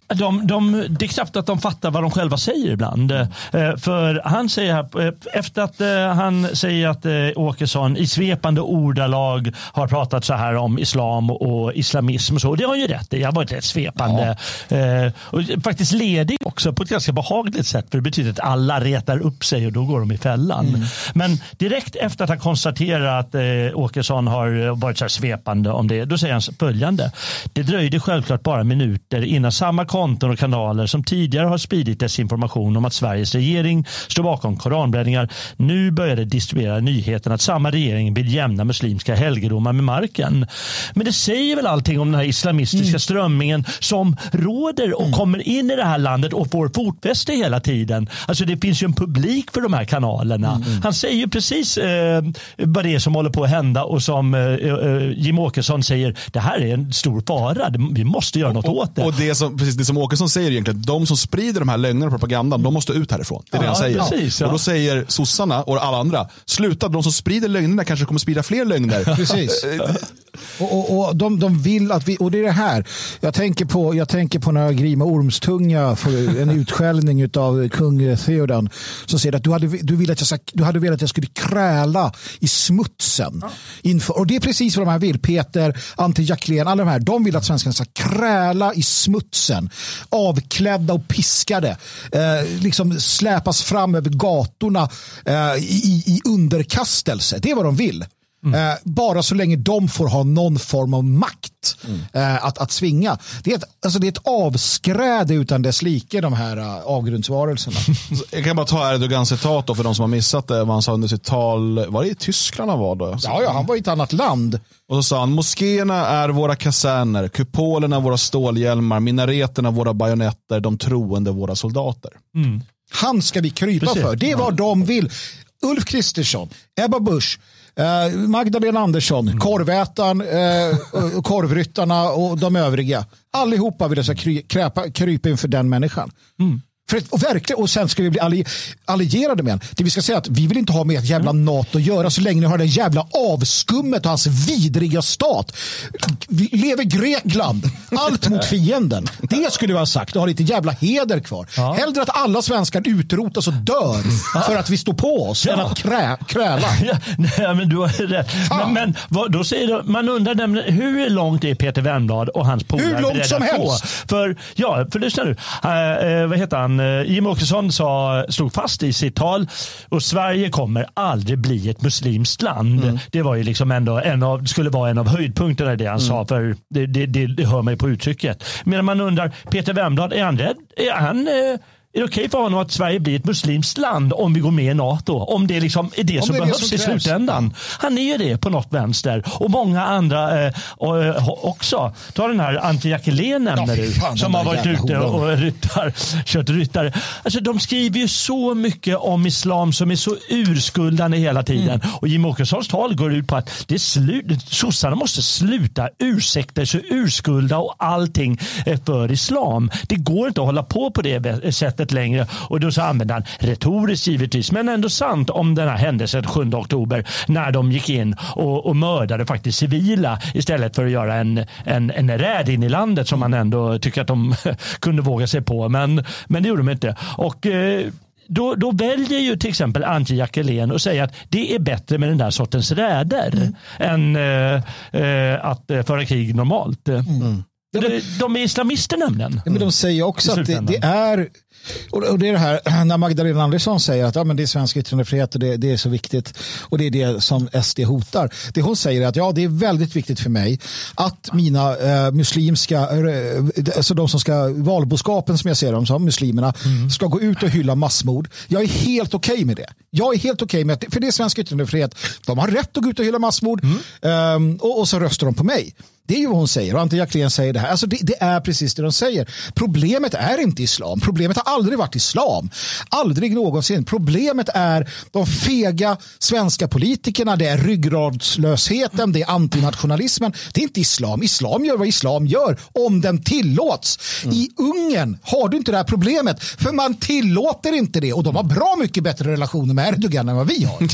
De, de, det är knappt att de fattar vad de själva säger ibland. Eh, för han säger här, eh, efter att han säger att Åkesson i svepande ordalag har pratat så här om islam och islamism och så. Det har han ju rätt i. Har varit rätt svepande. Ja. Och faktiskt ledig också på ett ganska behagligt sätt. För det betyder att alla retar upp sig och då går de i fällan. Mm. Men direkt efter att han konstaterar att eh, Åkesson har varit så svepande om det. Då säger han följande. Det dröjde självklart bara minuter innan samma konton och kanaler som tidigare har spridit desinformation om att Sveriges regering står bakom koranbränningar nu började distribuera nyheten att samma regering vill jämna muslimska helgedomar med marken. Men det säger väl allting om den här islamistiska mm. strömningen som råder och mm. kommer in i det här landet och får fotfäste hela tiden. Alltså det finns ju en publik för de här kanalerna. Mm. Han säger precis eh, vad det är som håller på att hända och som eh, eh, Jim Åkesson säger, det här är en stor fara. Vi måste göra något och, åt det. Och det som, precis det som Åkesson säger egentligen, de som sprider de här lögnerna och propagandan, de måste ut härifrån. Det är ja, det han säger. Precis, ja. Och då säger sossarna och alla andra, sluta, de som sprider lögnerna kanske kommer sprida fler lögner. [LAUGHS] Precis. [LAUGHS] och, och, och de, de vill att vi, och det är det här, jag tänker på, jag tänker på när Grima Ormstunga får en utskällning av kung Theodan som säger att du hade, du, ville att jag, du hade velat att jag skulle kräla i smutsen. Ja. Inför, och det är precis vad de här vill. Peter, Ante Jacklén, alla de här. De vill att svenskarna ska kräla i smutsen. Avklädda och piskade. Eh, liksom släpas fram över gatorna eh, i, i underkastelse. Det är vad de vill. Mm. Eh, bara så länge de får ha någon form av makt mm. eh, att, att svinga. Det är, ett, alltså det är ett avskräde utan dess like de här uh, avgrundsvarelserna. [LAUGHS] Jag kan bara ta Erdogans citat för de som har missat det. Vad han sa under sitt tal, var det i Tyskland han var då? Ja, ja, han var i ett annat land. Och så sa han, moskéerna är våra kaserner, kupolerna våra stålhjälmar, minareterna våra bajonetter, de troende våra soldater. Mm. Han ska vi krypa Precis. för, det är vad de vill. Ulf Kristersson, Ebba Busch, Eh, Magdalena Andersson, mm. Korvätaren, eh, Korvryttarna och de övriga. Allihopa vill jag kry, kräpa, krypa inför den människan. Mm. För, och, verkligen, och sen ska vi bli alli, allierade med Det vi ska säga att vi vill inte ha med ett jävla mm. NATO att göra så länge ni har det jävla avskummet och hans vidriga stat. Vi lever Grekland. Allt mot [LAUGHS] fienden. Det skulle vi ha sagt och ha lite jävla heder kvar. Ja. Hellre att alla svenskar utrotas och dör för att vi står på oss ja. än att krä, kräla. [LAUGHS] Ja, nej, men du har rätt. Men, men vad, då säger du, man undrar nämligen hur långt är Peter Wennblad och hans polare Hur långt som helst. För, ja, för lyssna nu. Uh, vad heter han? Uh, Jimmie Åkesson sa, slog fast i sitt tal och Sverige kommer aldrig bli ett muslimskt land. Mm. Det var ju liksom ändå en av, skulle vara en av höjdpunkterna i det han mm. sa. För det, det, det, hör man ju på uttrycket. Men man undrar, Peter Wemblad, är han rädd? Är han eh, är det okej okay för honom att Sverige blir ett muslimskt land om vi går med i NATO? Om det liksom är det om som det behövs det som i slutändan. Han är ju det på något vänster. Och många andra eh, eh, också. Ta den här Ante Jackelén nämner du. Ja, som har varit ute och ryttar, kört ryttare. Alltså, de skriver ju så mycket om islam som är så urskuldande hela tiden. Mm. Och Jimmie Åkessons tal går ut på att det slut, sossarna måste sluta ursäkta sig, urskulda och allting för islam. Det går inte att hålla på på det sättet sättet längre. Och då så använde han retoriskt givetvis, men ändå sant om den här händelsen 7 oktober när de gick in och, och mördade faktiskt civila istället för att göra en, en, en räd in i landet som man ändå tycker att de [LAUGHS] kunde våga sig på. Men, men det gjorde de inte. Och, eh, då, då, väljer ju till exempel Antje Jackelén att säga att det är bättre med den där sortens räder mm. än eh, eh att eh, föra krig normalt. Mm. De, de är islamister nämligen. Men de säger också att det, det, är och det är det här [CLEARS THROAT] när Magdalena Andersson säger att ja, men det är svensk yttrandefrihet och det, det, är så viktigt och det är det som SD hotar. Det hon säger är att ja, det är väldigt viktigt för mig att mina eh, muslimska, eh, alltså de som ska, valboskapen som jag ser dem som, muslimerna, mm. ska gå ut och hylla massmord. Jag är helt okej okay med det. Jag är helt okej okay med det, för det är svensk yttrandefrihet. De har rätt att gå ut och hylla massmord mm. um, och, och så röstar de på mig. Det är ju vad hon säger och Ante Jacklén säger det här. Alltså det, det, är precis det de säger. Problemet är inte islam. Problemet har aldrig varit islam. Aldrig någonsin. Problemet är de fega svenska politikerna. Det är ryggradslösheten. Det är antinationalismen. Det är inte islam. Islam gör vad islam gör om den tillåts. Mm. I Ungern har du inte det här problemet för man tillåter inte det och de har bra mycket bättre relationer med Erdogan än vad vi har. [LAUGHS]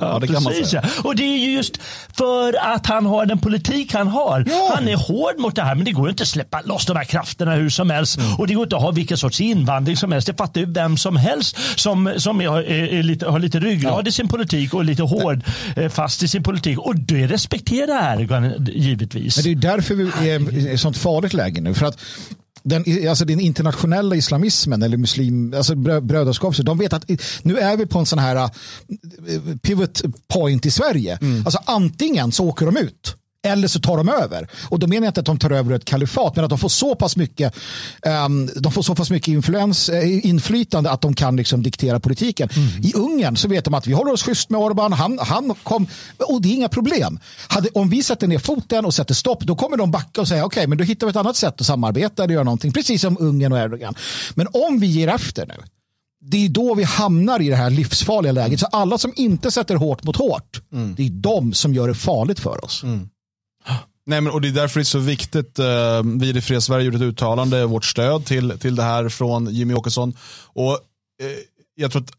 ja, det kan man säga. Och det är ju just för att han har den politik han har Ja. Han är hård mot det här men det går inte att släppa loss de här krafterna hur som helst. Mm. Och det går inte att ha vilken sorts invandring som helst. Det fattar ju vem som helst som, som är, är, är lite, har lite ryggrad ja. i sin politik och lite hård äh. fast i sin politik. Och det respekterar Erdogan givetvis. Men det är därför vi är i ett sånt farligt läge nu. För att den, alltså den internationella islamismen eller muslim, alltså brödraskap, de vet att nu är vi på en sån här uh, pivot point i Sverige. Mm. Alltså antingen så åker de ut eller så tar de över. Och då menar jag inte att de tar över ett kalifat, men att de får så pass mycket, um, de får så pass mycket influens, uh, inflytande att de kan liksom diktera politiken. Mm. I Ungern så vet de att vi håller oss schysst med Orban, han, han kom, och det är inga problem. Hade, om vi sätter ner foten och sätter stopp, då kommer de backa och säga okej, okay, men då hittar vi ett annat sätt att samarbeta eller göra någonting, precis som Ungern och Erdogan. Men om vi ger efter nu, det är då vi hamnar i det här livsfarliga läget. Så alla som inte sätter hårt mot hårt, mm. det är de som gör det farligt för oss. Mm. Nej, men, och det är därför det är så viktigt. Eh, vi i Fria Sverige gjorde ett uttalande, vårt stöd till, till det här från Jimmy Åkesson. Och, eh, jag tror att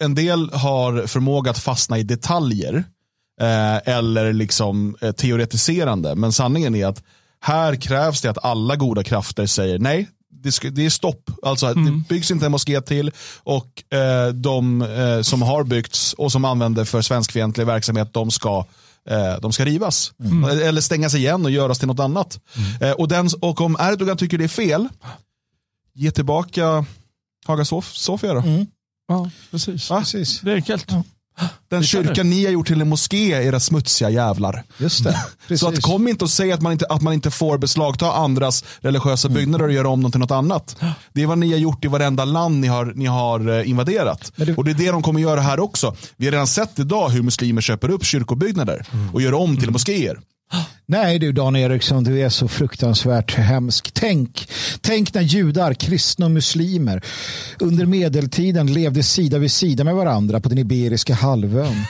en del har förmåga att fastna i detaljer eh, eller liksom eh, teoretiserande. Men sanningen är att här krävs det att alla goda krafter säger nej, det, är stopp. Alltså, mm. Det byggs inte en moské till och eh, de eh, som har byggts och som använder för svenskfientlig verksamhet, de ska de ska rivas. Mm. Eller stängas igen och göras till något annat. Mm. Eh, och, den, och om Erdogan tycker det är fel, ge tillbaka Haga Sofia då. Mm. Ja, precis. precis. Det är enkelt. Ja. Den kyrkan ni har gjort till en moské, era smutsiga jävlar. Just det. [LAUGHS] Så att kom inte och säg att man inte, att man inte får beslagta andras religiösa mm. byggnader och göra om dem till något annat. Det är vad ni har gjort i varenda land ni har, ni har eh, invaderat. Det... Och det är det de kommer göra här också. Vi har redan sett idag hur muslimer köper upp kyrkobyggnader mm. och gör om till mm. moskéer. Nej du Dan Eriksson, du är så fruktansvärt hemsk. Tänk, tänk när judar, kristna och muslimer under medeltiden levde sida vid sida med varandra på den iberiska halvön.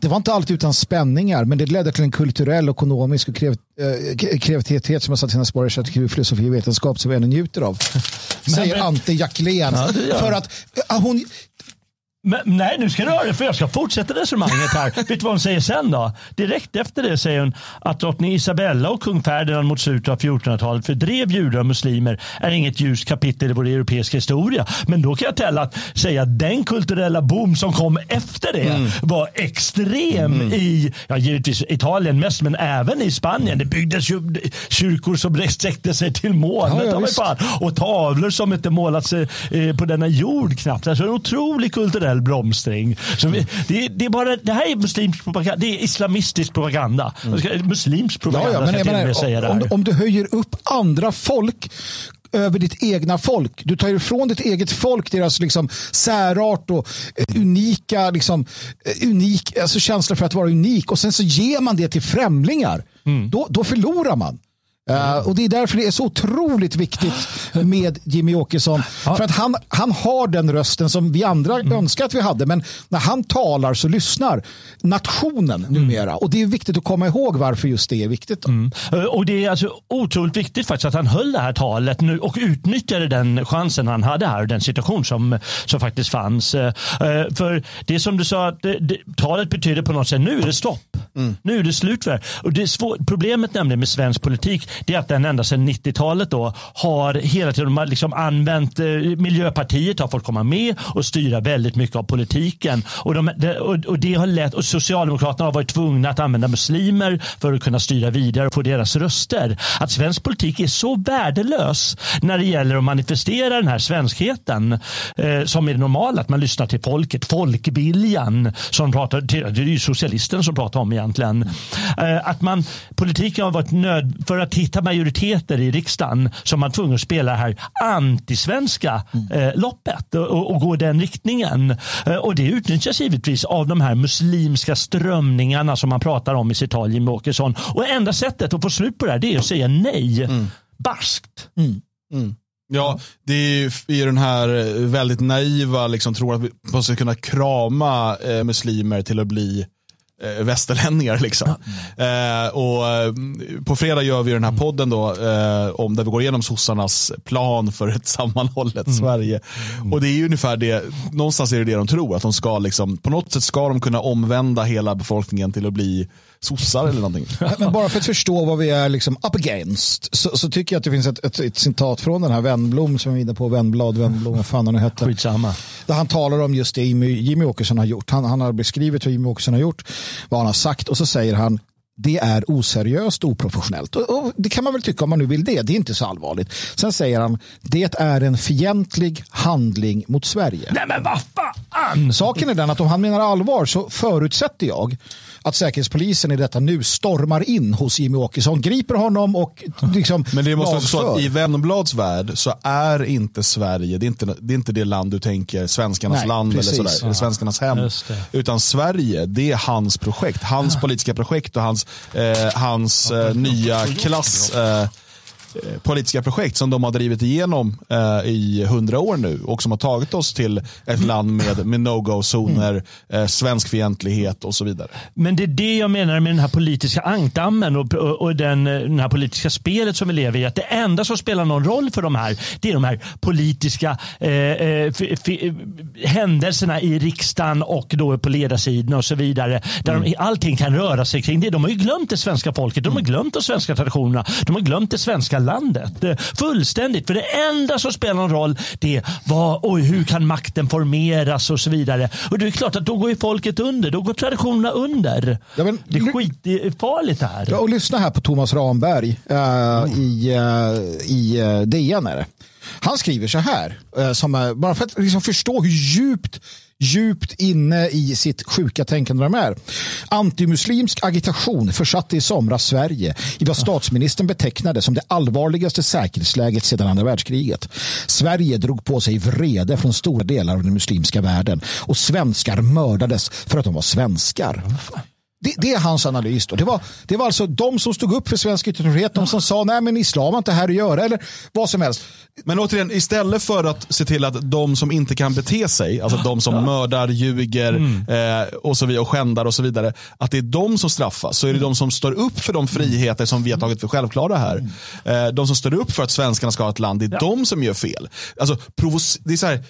Det var inte alltid utan spänningar, men det ledde till en kulturell, ekonomisk och kreativitet som har satt sina spår i köttkultur, filosofi och vetenskap som vi ännu njuter av. Säger Ante Jackelén. Ja, för att hon, men, nej, nu ska du höra det för jag ska fortsätta resonemanget här. [LAUGHS] Vet du vad hon säger sen då? Direkt efter det säger hon att drottning Isabella och kung Ferdinand mot slutet av 1400-talet fördrev judar och muslimer är inget ljust kapitel i vår europeiska historia. Men då kan jag tälla att säga att den kulturella boom som kom efter det mm. var extrem mm. i, ja givetvis Italien mest, men även i Spanien. Det byggdes ju kyrkor som sträckte sig till månen ja, ja, och tavlor som inte målats eh, på denna jord knappt. Alltså en otrolig kulturell kulturell blomstring. Så vi, det, det, är bara, det här är muslimsk propaganda. Det är islamistisk propaganda. Mm. Muslimsk propaganda ja, ja, men, jag menar, säga om, om du höjer upp andra folk över ditt egna folk. Du tar ifrån ditt eget folk deras liksom särart och eh, unika liksom, eh, unik, alltså känsla för att vara unik och sen så ger man det till främlingar. Mm. Då, då förlorar man. Uh, och Det är därför det är så otroligt viktigt med Jimmy Åkesson. Ja. För att han, han har den rösten som vi andra mm. önskar att vi hade. Men när han talar så lyssnar nationen mm. numera. Och det är viktigt att komma ihåg varför just det är viktigt. Mm. Eh, och Det är alltså otroligt viktigt faktiskt att han höll det här talet nu och utnyttjade den chansen han hade här och den situation som, som faktiskt fanns. Uh, för det är som du sa, det, det, talet betyder på något sätt nu är det stopp. Mm. Nu är det slut. För. Och det är svår, problemet nämligen med svensk politik det är att den ända sedan 90-talet då har hela tiden liksom använt, eh, Miljöpartiet har fått komma med och styra väldigt mycket av politiken. Och, de, och, det har lett, och Socialdemokraterna har varit tvungna att använda muslimer för att kunna styra vidare och få deras röster. Att svensk politik är så värdelös när det gäller att manifestera den här svenskheten eh, som är det normala, att man lyssnar till folket, folkviljan som pratar, det är ju socialisten som pratar om egentligen. Eh, att man, politiken har varit nöd för att hitta majoriteter i riksdagen som man tvungen att spela det här antisvenska eh, loppet och, och gå den riktningen. Eh, och det utnyttjas givetvis av de här muslimska strömningarna som man pratar om i sitt tal, Jimmie Åkesson. Och enda sättet att få slut på det här det är att säga nej. Mm. Barskt. Mm. Mm. Ja, det är ju den här väldigt naiva, liksom, tror att man ska kunna krama eh, muslimer till att bli eh, västerlänningar. Liksom. Mm. Eh, och, eh, på fredag gör vi den här podden då, eh, om där vi går igenom sossarnas plan för ett sammanhållet mm. Sverige. Mm. Och det är ju ungefär det, någonstans är det det de tror, att de ska liksom, på något sätt ska de kunna omvända hela befolkningen till att bli sossar eller någonting. [LAUGHS] Men bara för att förstå vad vi är liksom up against så, så tycker jag att det finns ett, ett, ett citat från den här Wennblom som vi är inne på, Wennblad, Wennblom, vad fan han nu hette. Skitsamma. Där han talar om just det Jimmy, Jimmy Åkesson har gjort. Han, han har beskrivit vad Jimmy Åkesson har gjort, vad han har sagt och så säger han det är oseriöst och oprofessionellt. Och, och, det kan man väl tycka om man nu vill det. Det är inte så allvarligt. Sen säger han, det är en fientlig handling mot Sverige. Nej men vad fan! Saken är den att om han menar allvar så förutsätter jag att Säkerhetspolisen i detta nu stormar in hos Jimmy Åkesson, griper honom och liksom Men det måste också så att i Wennblads värld så är inte Sverige, det är inte det, är inte det land du tänker svenskarnas Nej, land precis. eller sådär, eller svenskarnas hem. Utan Sverige, det är hans projekt, hans ja. politiska projekt och hans, eh, hans eh, nya klass. Eh, politiska projekt som de har drivit igenom eh, i hundra år nu och som har tagit oss till ett land med, med no-go-zoner, eh, svensk fientlighet och så vidare. Men det är det jag menar med den här politiska ankdammen och, och, och den, den här politiska spelet som vi lever i. Att det enda som spelar någon roll för de här, det är de här politiska eh, eh händelserna i riksdagen och då på ledarsidorna och så vidare. Där mm. de, allting kan röra sig kring det. De har ju glömt det svenska folket, de har glömt de svenska traditionerna, de har glömt det svenska landet. Fullständigt. För det enda som spelar någon roll det är vad, oj, hur kan makten formeras och så vidare. Och det är klart att då går ju folket under. Då går traditionerna under. Ja, men, det är skitfarligt det här. Ja, och lyssna här på Thomas Ramberg uh, mm. i, uh, i uh, DN. Är det. Han skriver så här, eh, som, bara för att liksom förstå hur djupt djupt inne i sitt sjuka tänkande de är. Antimuslimsk agitation försatte i somras Sverige i vad statsministern betecknade som det allvarligaste säkerhetsläget sedan andra världskriget. Sverige drog på sig vrede från stora delar av den muslimska världen och svenskar mördades för att de var svenskar. Det, det, är hans analys. Då. Det, var, det var alltså de som stod upp för svensk yttrandefrihet, de som sa nej men islam har inte här att göra eller vad som helst. Men återigen, istället för att se till att de som inte kan bete sig, alltså de som mördar, ljuger mm. eh, och så vidare och skändar och så vidare, att det är de som straffas. Så är det de som står upp för de friheter som vi har tagit för självklara här. Eh, de som står upp för att svenskarna ska ha ett land, det är ja. de som gör fel. Alltså, det är så här,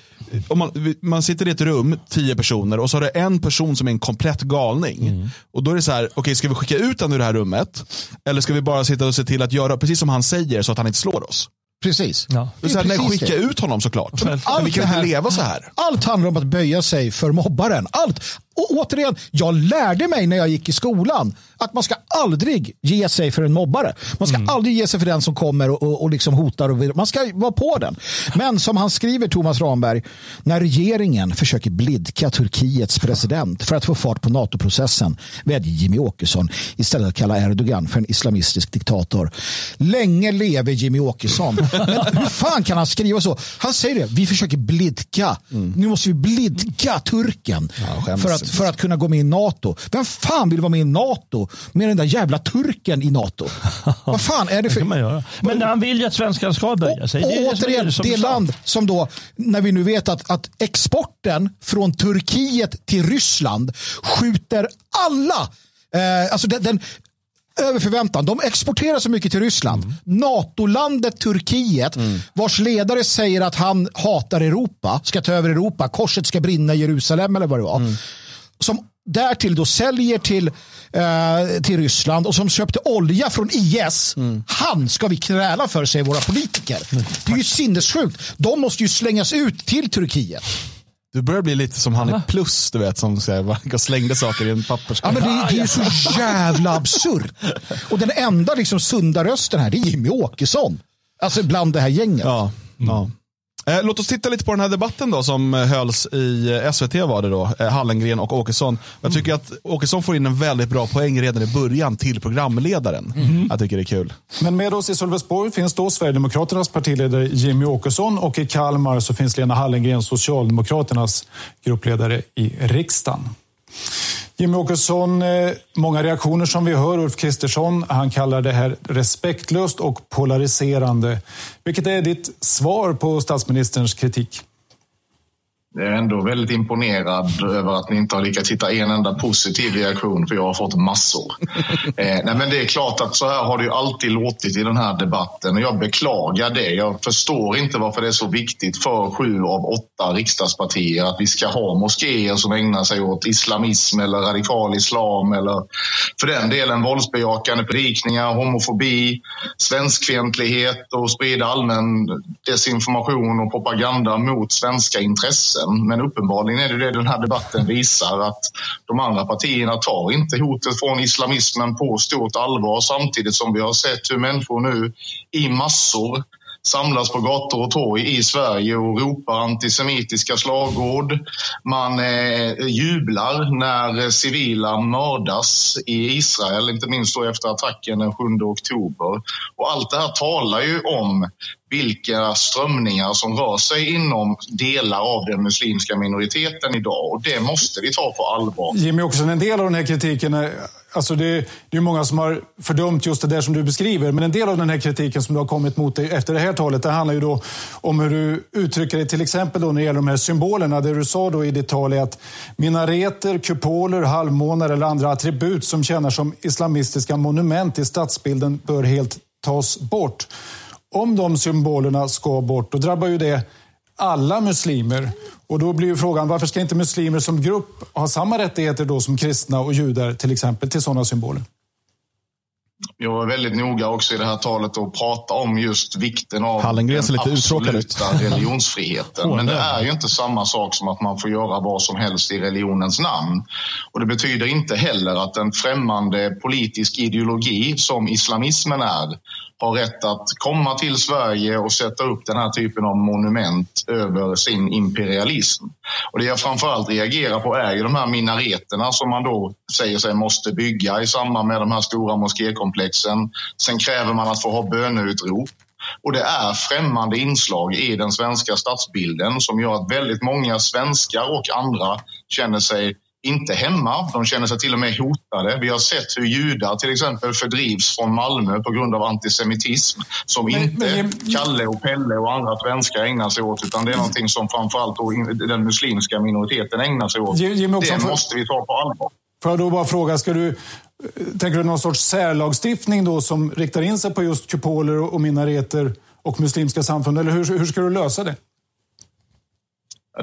om man, man sitter i ett rum, tio personer, och så har det en person som är en komplett galning. Mm. Och då är det så här, okej okay, ska vi skicka ut den ur det här rummet? Eller ska vi bara sitta och se till att göra precis som han säger så att han inte slår oss? Precis. Ja. Det är så här, nej, skicka det. ut honom såklart. Allt vi kan inte leva så här. Allt handlar om att böja sig för mobbaren. Allt. Och återigen, jag lärde mig när jag gick i skolan att man ska aldrig ge sig för en mobbare. Man ska mm. aldrig ge sig för den som kommer och, och, och liksom hotar. Och, man ska vara på den. Men som han skriver, Thomas Ramberg, när regeringen försöker blidka Turkiets president för att få fart på NATO-processen vädjar Jimmy Åkesson istället att kalla Erdogan för en islamistisk diktator. Länge leve Jimmy Åkesson. [LAUGHS] Men hur fan kan han skriva så? Han säger det, vi försöker blidka. Mm. Nu måste vi blidka turken ja, för, att, för att kunna gå med i NATO. Vem fan vill vara med i NATO med den där jävla turken i NATO? [LAUGHS] Vad fan är det för... Det man göra. Men han vill ju att svenskarna ska böja sig. Och, och återigen, det, det land som då, när vi nu vet att, att exporten från Turkiet till Ryssland skjuter alla Eh, alltså den, den, över förväntan. De exporterar så mycket till Ryssland. Mm. NATO-landet Turkiet, mm. vars ledare säger att han hatar Europa, ska ta över Europa, korset ska brinna i Jerusalem eller vad det var. Mm. Som därtill då säljer till, eh, till Ryssland och som köpte olja från IS. Mm. Han ska vi kräla för, säger våra politiker. Mm. Det är ju sinnessjukt. De måste ju slängas ut till Turkiet. Du börjar bli lite som han i plus, du vet, som [LAUGHS] slängde saker i en papperskorg. Ja, men det, det är ju så jävla absurt. Och den enda liksom sunda rösten här, det är Jimmy Åkesson. Alltså bland det här gänget. Ja, mm. ja. Eh, låt oss titta lite på den här debatten då som hölls i eh, SVT var det då, eh, Hallengren och Åkesson. Jag tycker att Åkesson får in en väldigt bra poäng redan i början till programledaren. Mm. Jag tycker det är kul. Men med oss i Sölvesborg finns då Sverigedemokraternas partiledare Jimmy Åkesson och i Kalmar så finns Lena Hallengren, Socialdemokraternas gruppledare i riksdagen. Jimmy Åkesson, eh, många reaktioner som vi hör. Ulf Kristersson, han kallar det här respektlöst och polariserande. Vilket är ditt svar på statsministerns kritik? Jag är ändå väldigt imponerad över att ni inte har lyckats hitta en enda positiv reaktion, för jag har fått massor. [LAUGHS] eh, nej, men det är klart att så här har det ju alltid låtit i den här debatten och jag beklagar det. Jag förstår inte varför det är så viktigt för sju av åtta riksdagspartier att vi ska ha moskéer som ägnar sig åt islamism eller radikal islam eller för den delen våldsbejakande predikningar, homofobi, svenskfientlighet och sprida allmän desinformation och propaganda mot svenska intressen debatten. Men uppenbarligen är det det den här debatten visar att de andra partierna tar inte hotet från islamismen på stort allvar samtidigt som vi har sett hur människor nu i massor samlas på gator och torg i Sverige och ropar antisemitiska slagord. Man eh, jublar när civila mördas i Israel, inte minst då efter attacken den 7 oktober. Och allt det här talar ju om vilka strömningar som rör sig inom delar av den muslimska minoriteten idag och det måste vi ta på allvar. Jimmy, också en del av den här kritiken är Alltså det, det är många som har fördömt just det där som du beskriver, men en del av den här kritiken som du har kommit mot dig efter det här talet, det handlar ju då om hur du uttrycker dig till exempel då när det gäller de här symbolerna. Det du sa då i ditt tal är att minareter, kupoler, halvmånar eller andra attribut som tjänar som islamistiska monument i stadsbilden bör helt tas bort. Om de symbolerna ska bort, då drabbar ju det alla muslimer. Och då blir ju frågan, varför ska inte muslimer som grupp ha samma rättigheter då som kristna och judar till exempel till sådana symboler? Jag var väldigt noga också i det här talet att prata om just vikten av Hallengren den lite absoluta religionsfriheten. Men det är ju inte samma sak som att man får göra vad som helst i religionens namn. Och det betyder inte heller att en främmande politisk ideologi som islamismen är har rätt att komma till Sverige och sätta upp den här typen av monument över sin imperialism. Och det jag framförallt reagerar på är ju de här minareterna som man då säger sig måste bygga i samband med de här stora moskékomplexen. Sen kräver man att få ha böneutrop. Och det är främmande inslag i den svenska stadsbilden som gör att väldigt många svenskar och andra känner sig inte hemma. De känner sig till och med hotade. Vi har sett hur judar till exempel fördrivs från Malmö på grund av antisemitism som men, inte men, Kalle och Pelle och andra svenskar ägnar sig åt utan det är någonting som framförallt den muslimska minoriteten ägnar sig åt. Jimmy, det måste vi ta på allvar. Får jag då bara fråga, ska du, tänker du någon sorts särlagstiftning då som riktar in sig på just kupoler och minareter och muslimska samfund? Eller hur, hur ska du lösa det?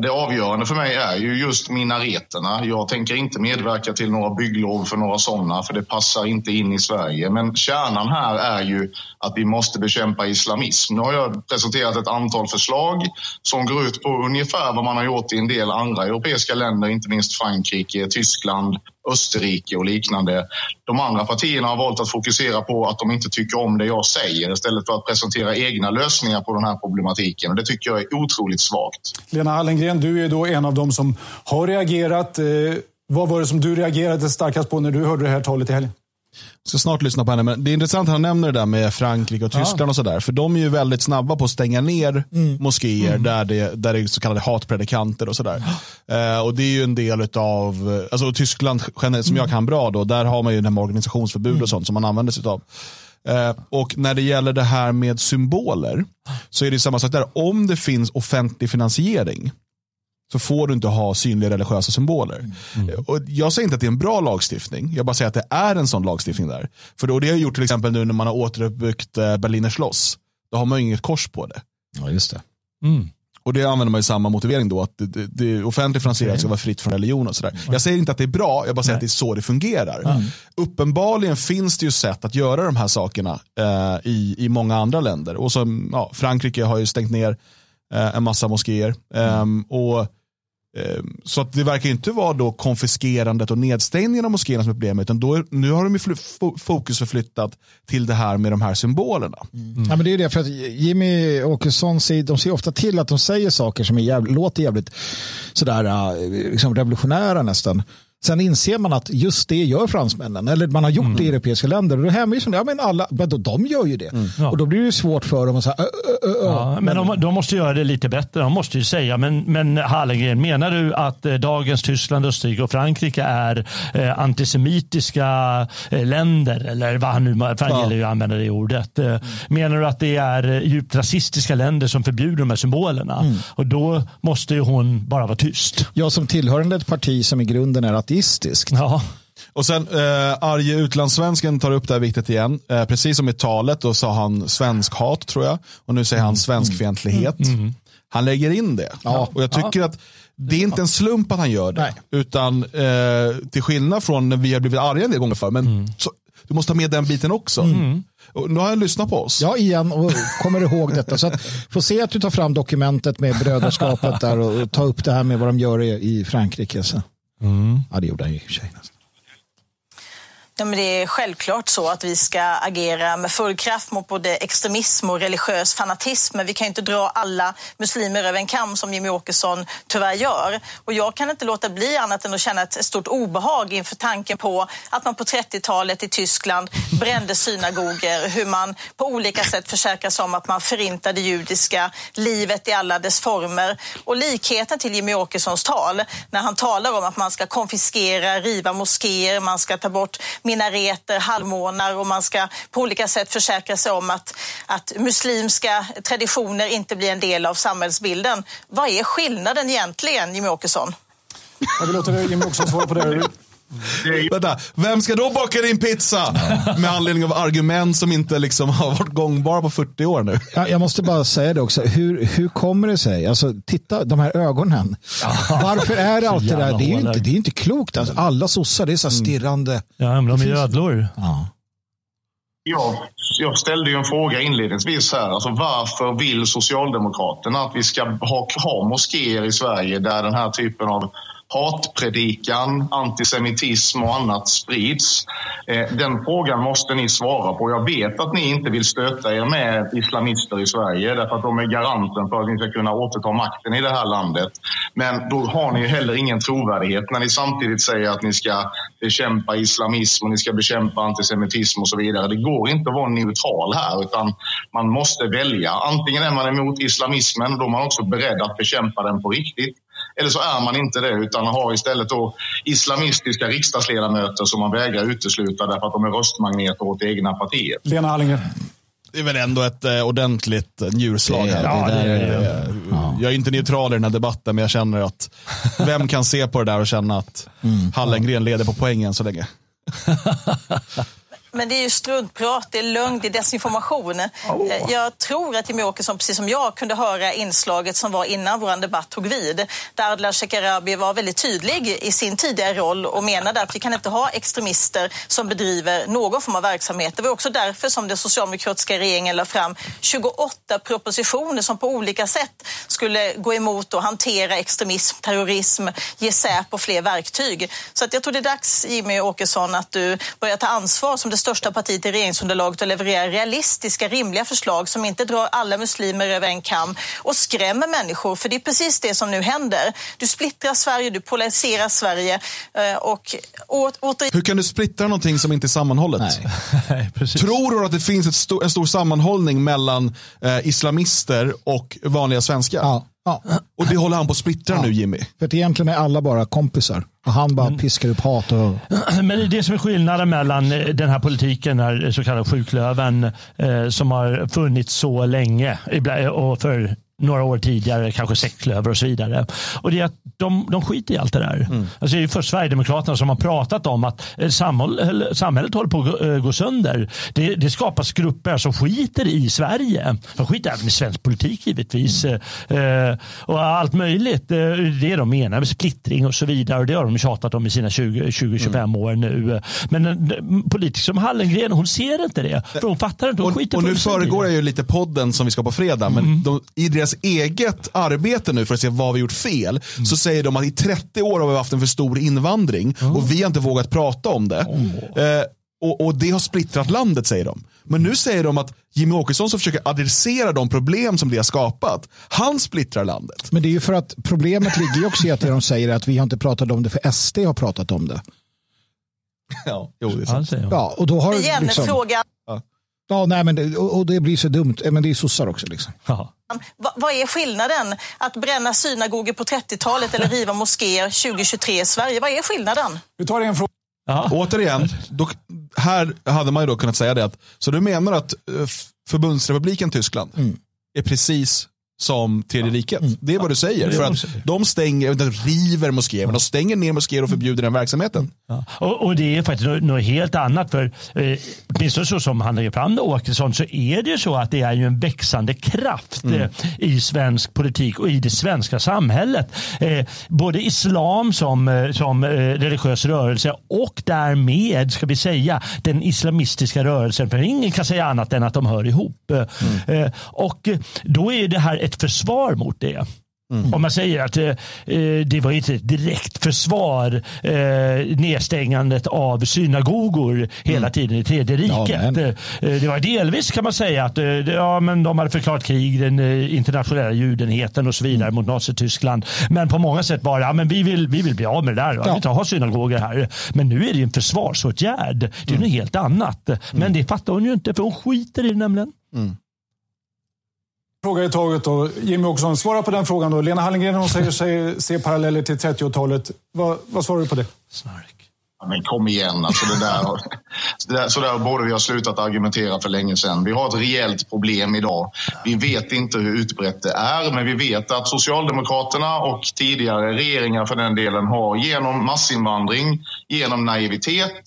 Det avgörande för mig är ju just minareterna. Jag tänker inte medverka till några bygglov för några sådana, för det passar inte in i Sverige. Men kärnan här är ju att vi måste bekämpa islamism. Nu har jag presenterat ett antal förslag som går ut på ungefär vad man har gjort i en del andra europeiska länder, inte minst Frankrike, Tyskland, Österrike och liknande. De andra partierna har valt att fokusera på att de inte tycker om det jag säger istället för att presentera egna lösningar på den här problematiken. Och det tycker jag är otroligt svagt. Lena Hallengren, du är då en av dem som har reagerat. Eh, vad var det som du reagerade starkast på när du hörde det här talet i helgen? Jag ska snart lyssna på henne, men det är intressant att han nämner det där med Frankrike och Tyskland ja. och sådär. För de är ju väldigt snabba på att stänga ner mm. moskéer mm. där, det, där det är så kallade hatpredikanter och sådär. Eh, och det är ju en del av, alltså Tyskland generellt som mm. jag kan bra då, där har man ju den här organisationsförbud och mm. sånt som man använder sig av. Eh, och när det gäller det här med symboler så är det samma sak där. Om det finns offentlig finansiering så får du inte ha synliga religiösa symboler. Mm. Och jag säger inte att det är en bra lagstiftning, jag bara säger att det är en sån lagstiftning där. För då, det har gjort till exempel nu när man har återuppbyggt eh, Berliner Schloss. Då har man inget kors på det. Ja, just det. Mm. Och det använder man i samma motivering då, att det, det, det offentligt finansierat okay. ska vara fritt från religion och sådär. Mm. Jag säger inte att det är bra, jag bara säger Nej. att det är så det fungerar. Mm. Uppenbarligen finns det ju sätt att göra de här sakerna eh, i, i många andra länder. Och som, ja, Frankrike har ju stängt ner eh, en massa moskéer. Um, och Eh, så att det verkar inte vara då konfiskerandet och nedstängningen av moskéerna som är problemet, utan då, nu har de fokus förflyttat till det här med de här symbolerna. Mm. mm. Ja, men det är det, för att Jimmy Åkesson säger, de ser ofta till att de säger saker som är jävligt, låter jävligt sådär, eh, liksom revolutionära nästan. Sen inser man att just det gör fransmännen, eller man har gjort mm. det i europeiska länder. Och då hänvisar ja, men alla, men de gör ju det. Mm. Ja. Och då blir det svårt för dem att säga, ö, ö, ö, ja, Men de, de, måste göra det lite bättre. De måste ju säga, men, men Hallengren, menar du att eh, dagens Tyskland, Österrike och Frankrike är eh, antisemitiska eh, länder? Eller vad han nu, för han gäller ju att använda det ordet. Mm. Menar du att det är eh, djupt rasistiska länder som förbjuder de här symbolerna? Mm. Och då måste ju hon bara vara tyst. Jag som tillhörande ett parti som i grunden är att ateistiskt. Ja. Och sen eh, arge utlandssvensken tar upp det här viktigt igen. Eh, precis som i talet då sa han svenskhat tror jag. Och nu säger han mm. svenskfientlighet. Mm. Mm. Han lägger in det. Ja. Och jag tycker ja. att det är inte en slump att han gör det. Nej. Utan eh, till skillnad från när vi har blivit arga en del gånger för. Men mm. så, du måste ha med den biten också. Mm. Och nu har han lyssnat på oss. Ja, igen och kommer ihåg detta. Så att, få se att du tar fram dokumentet med brödraskapet där och, och ta upp det här med vad de gör i, i Frankrike. Så. Mm. Ja, det gjorde han ju i och för sig. Nästan. Ja, men det är självklart så att vi ska agera med full kraft mot både extremism och religiös fanatism. Men vi kan inte dra alla muslimer över en kam som Jimmy Åkesson tyvärr gör. Och jag kan inte låta bli annat än att känna ett stort obehag inför tanken på att man på 30-talet i Tyskland brände synagogor. Hur man på olika sätt försäkrar sig om att man förintade judiska livet i alla dess former. Och likheten till Jimmy Åkessons tal när han talar om att man ska konfiskera, riva moskéer, man ska ta bort minareter, halvmånar och man ska på olika sätt försäkra sig om att, att muslimska traditioner inte blir en del av samhällsbilden. Vad är skillnaden egentligen, Jimmie Åkesson? Jag vill låta Jimmie Åkesson svara på det. Vänta, vem ska då baka din pizza? Med anledning av argument som inte liksom har varit gångbara på 40 år nu. Ja, jag måste bara säga det också. Hur, hur kommer det sig? Alltså, titta de här ögonen. Varför är det alltid det där? Det är ju inte, det är inte klokt. Alltså, alla sossar, det är så stirrande. Ja, men de är ödlor. Ja. Ja, jag ställde ju en fråga inledningsvis här. Alltså varför vill Socialdemokraterna att vi ska ha, ha moskéer i Sverige där den här typen av hatpredikan, antisemitism och annat sprids? Eh, den frågan måste ni svara på. Jag vet att ni inte vill stöta er med islamister i Sverige därför att de är garanten för att ni ska kunna återta makten i det här landet. Men då har ni heller ingen trovärdighet när ni samtidigt säger att ni ska bekämpa islamism och ni ska bekämpa antisemitism och så vidare. Det går inte att vara neutral här utan man måste välja. Antingen är man emot islamismen och då är man också beredd att bekämpa den på riktigt. Eller så är man inte det utan har istället då islamistiska riksdagsledamöter som man vägrar utesluta därför att de är röstmagneter åt det egna partiet. Lena Hallengren. Det är väl ändå ett eh, ordentligt njurslag här. Ja, det, det, det, jag är inte neutral i den här debatten, men jag känner att vem kan se på det där och känna att mm. Hallengren leder på poängen så länge? [LAUGHS] Men det är ju struntprat, det är lögn, det är desinformation. Oh. Jag tror att Jimmie Åkesson, precis som jag, kunde höra inslaget som var innan vår debatt tog vid. Där Ardalan Shekarabi var väldigt tydlig i sin tidigare roll och menade att vi kan inte ha extremister som bedriver någon form av verksamhet. Det var också därför som den socialdemokratiska regeringen lade fram 28 propositioner som på olika sätt skulle gå emot och hantera extremism, terrorism, ge Säpo fler verktyg. Så att jag tror det är dags, Jimmie Åkesson, att du börjar ta ansvar som det största partiet i regeringsunderlaget och levererar realistiska, rimliga förslag som inte drar alla muslimer över en kam och skrämmer människor. För det är precis det som nu händer. Du splittrar Sverige, du polariserar Sverige eh, och åter... Hur kan du splittra någonting som inte är sammanhållet? Nej. [LAUGHS] Tror du att det finns ett stor, en stor sammanhållning mellan eh, islamister och vanliga svenskar? Ja. Ja. Och det håller han på att splittra ja. nu Jimmy. För att egentligen är alla bara kompisar. Och han bara mm. piskar upp hat. Och... [CLEARS THROAT] Men det är det som är skillnaden mellan eh, den här politiken, den här så kallade sjuklöven, eh, som har funnits så länge och för några år tidigare, kanske sexklöver och så vidare. Och det är att de, de skiter i allt det där. Mm. Alltså det är först Sverigedemokraterna som har pratat om att eh, samhället, samhället håller på att eh, gå sönder. Det, det skapas grupper som skiter i Sverige. De skiter även i svensk politik givetvis. Mm. Eh, och allt möjligt. Det är det de menar med splittring och så vidare. Och det har de tjatat om i sina 20-25 mm. år nu. Men en politiker som Hallengren, hon ser inte det. För hon fattar inte. Hon och, och nu föregår jag ju lite podden som vi ska på fredag. Men mm. de, i deras eget arbete nu för att se vad vi gjort fel mm. så säger de att i 30 år har vi haft en för stor invandring mm. och vi har inte vågat prata om det. Eh, och, och, det har splittrat landet säger de. Men nu säger de att Jimmy Åkesson som försöker adressera de problem som det har skapat, han splittrar landet. Men det är ju för att problemet ligger ju också i att de säger att vi har inte pratat om det för SD har pratat om det. Ja, jo, det är sant. Ja, och då har Igen, liksom. Ja, nej, men det, och det blir så dumt. Men det är sossar också. Liksom. Va, vad är skillnaden att bränna synagogor på 30-talet eller riva moskéer 2023 i Sverige? Vad är skillnaden? Vi tar en fråga. Ja. Återigen, då, här hade man ju då kunnat säga det att, så du menar att eh, förbundsrepubliken Tyskland mm. är precis som tredje riket. Mm. Det är vad du säger. För att de stänger, de river moskéer, men de stänger ner moskéer och förbjuder den verksamheten. Ja. Och, och, det är faktiskt något, helt annat. För eh, åtminstone så som han lägger fram Åkesson, så är det ju så att det är ju en växande kraft mm. eh, i svensk politik och i det svenska samhället. Eh, både islam som, eh, som eh, religiös rörelse och därmed, ska vi säga, den islamistiska rörelsen. För ingen kan säga annat än att de hör ihop. Mm. Eh, och då är det här ett försvar mot det. Mm. Om man säger att eh, eh, det var inte ett direkt försvar eh, nedstängandet av synagogor hela mm. tiden i tredje riket. Ja, eh, det var delvis kan man säga att eh, ja, men de hade förklarat krig, den eh, internationella judenheten och så vidare mm. mot Nazityskland. Men på många sätt bara, ja, men vi vill, vi vill bli av med det där. Ja. Vi vill inte ha synagogor här. Men nu är det en försvarsåtgärd. Det är mm. något helt annat. Men mm. det fattar hon ju inte för hon skiter i det nämligen. Mm fråga i taget då. Jimmy Åkesson, svara på den frågan då. Lena Hallengren hon säger sig se paralleller till 30-talet. Vad, vad svarar du på det? Snark. Men kom igen, alltså det där, [LAUGHS] det där, så där borde vi ha slutat argumentera för länge sedan. Vi har ett rejält problem idag. Vi vet inte hur utbrett det är, men vi vet att Socialdemokraterna och tidigare regeringar för den delen har genom massinvandring, genom naivitet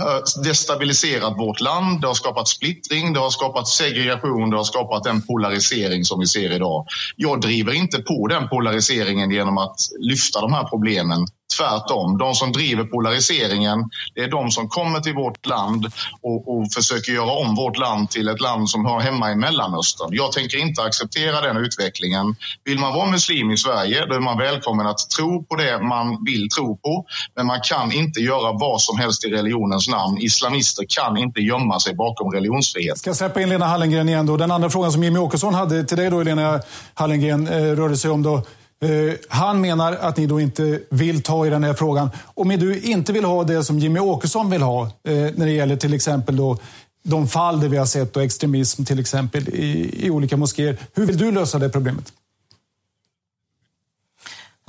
eh, destabiliserat vårt land. Det har skapat splittring, det har skapat segregation, det har skapat den polarisering som vi ser idag. Jag driver inte på den polariseringen genom att lyfta de här problemen tvärtom. De som driver polariseringen, det är de som kommer till vårt land och, och, försöker göra om vårt land till ett land som hör hemma i Mellanöstern. Jag tänker inte acceptera den utvecklingen. Vill man vara muslim i Sverige, då är man välkommen att tro på det man vill tro på. Men man kan inte göra vad som helst i religionens namn. Islamister kan inte gömma sig bakom religionsfrihet. Ska jag släppa in Lena Hallengren igen då. Den andra frågan som Jimmy Åkesson hade till dig då, Lena Hallengren, eh, rörde sig om då Eh, han menar att ni då inte vill ta i den här frågan. Om du inte vill ha det som Jimmy Åkesson vill ha, eh, när det gäller till exempel då de fall där vi har sett då extremism till exempel i, i olika moskéer. Hur vill du lösa det problemet?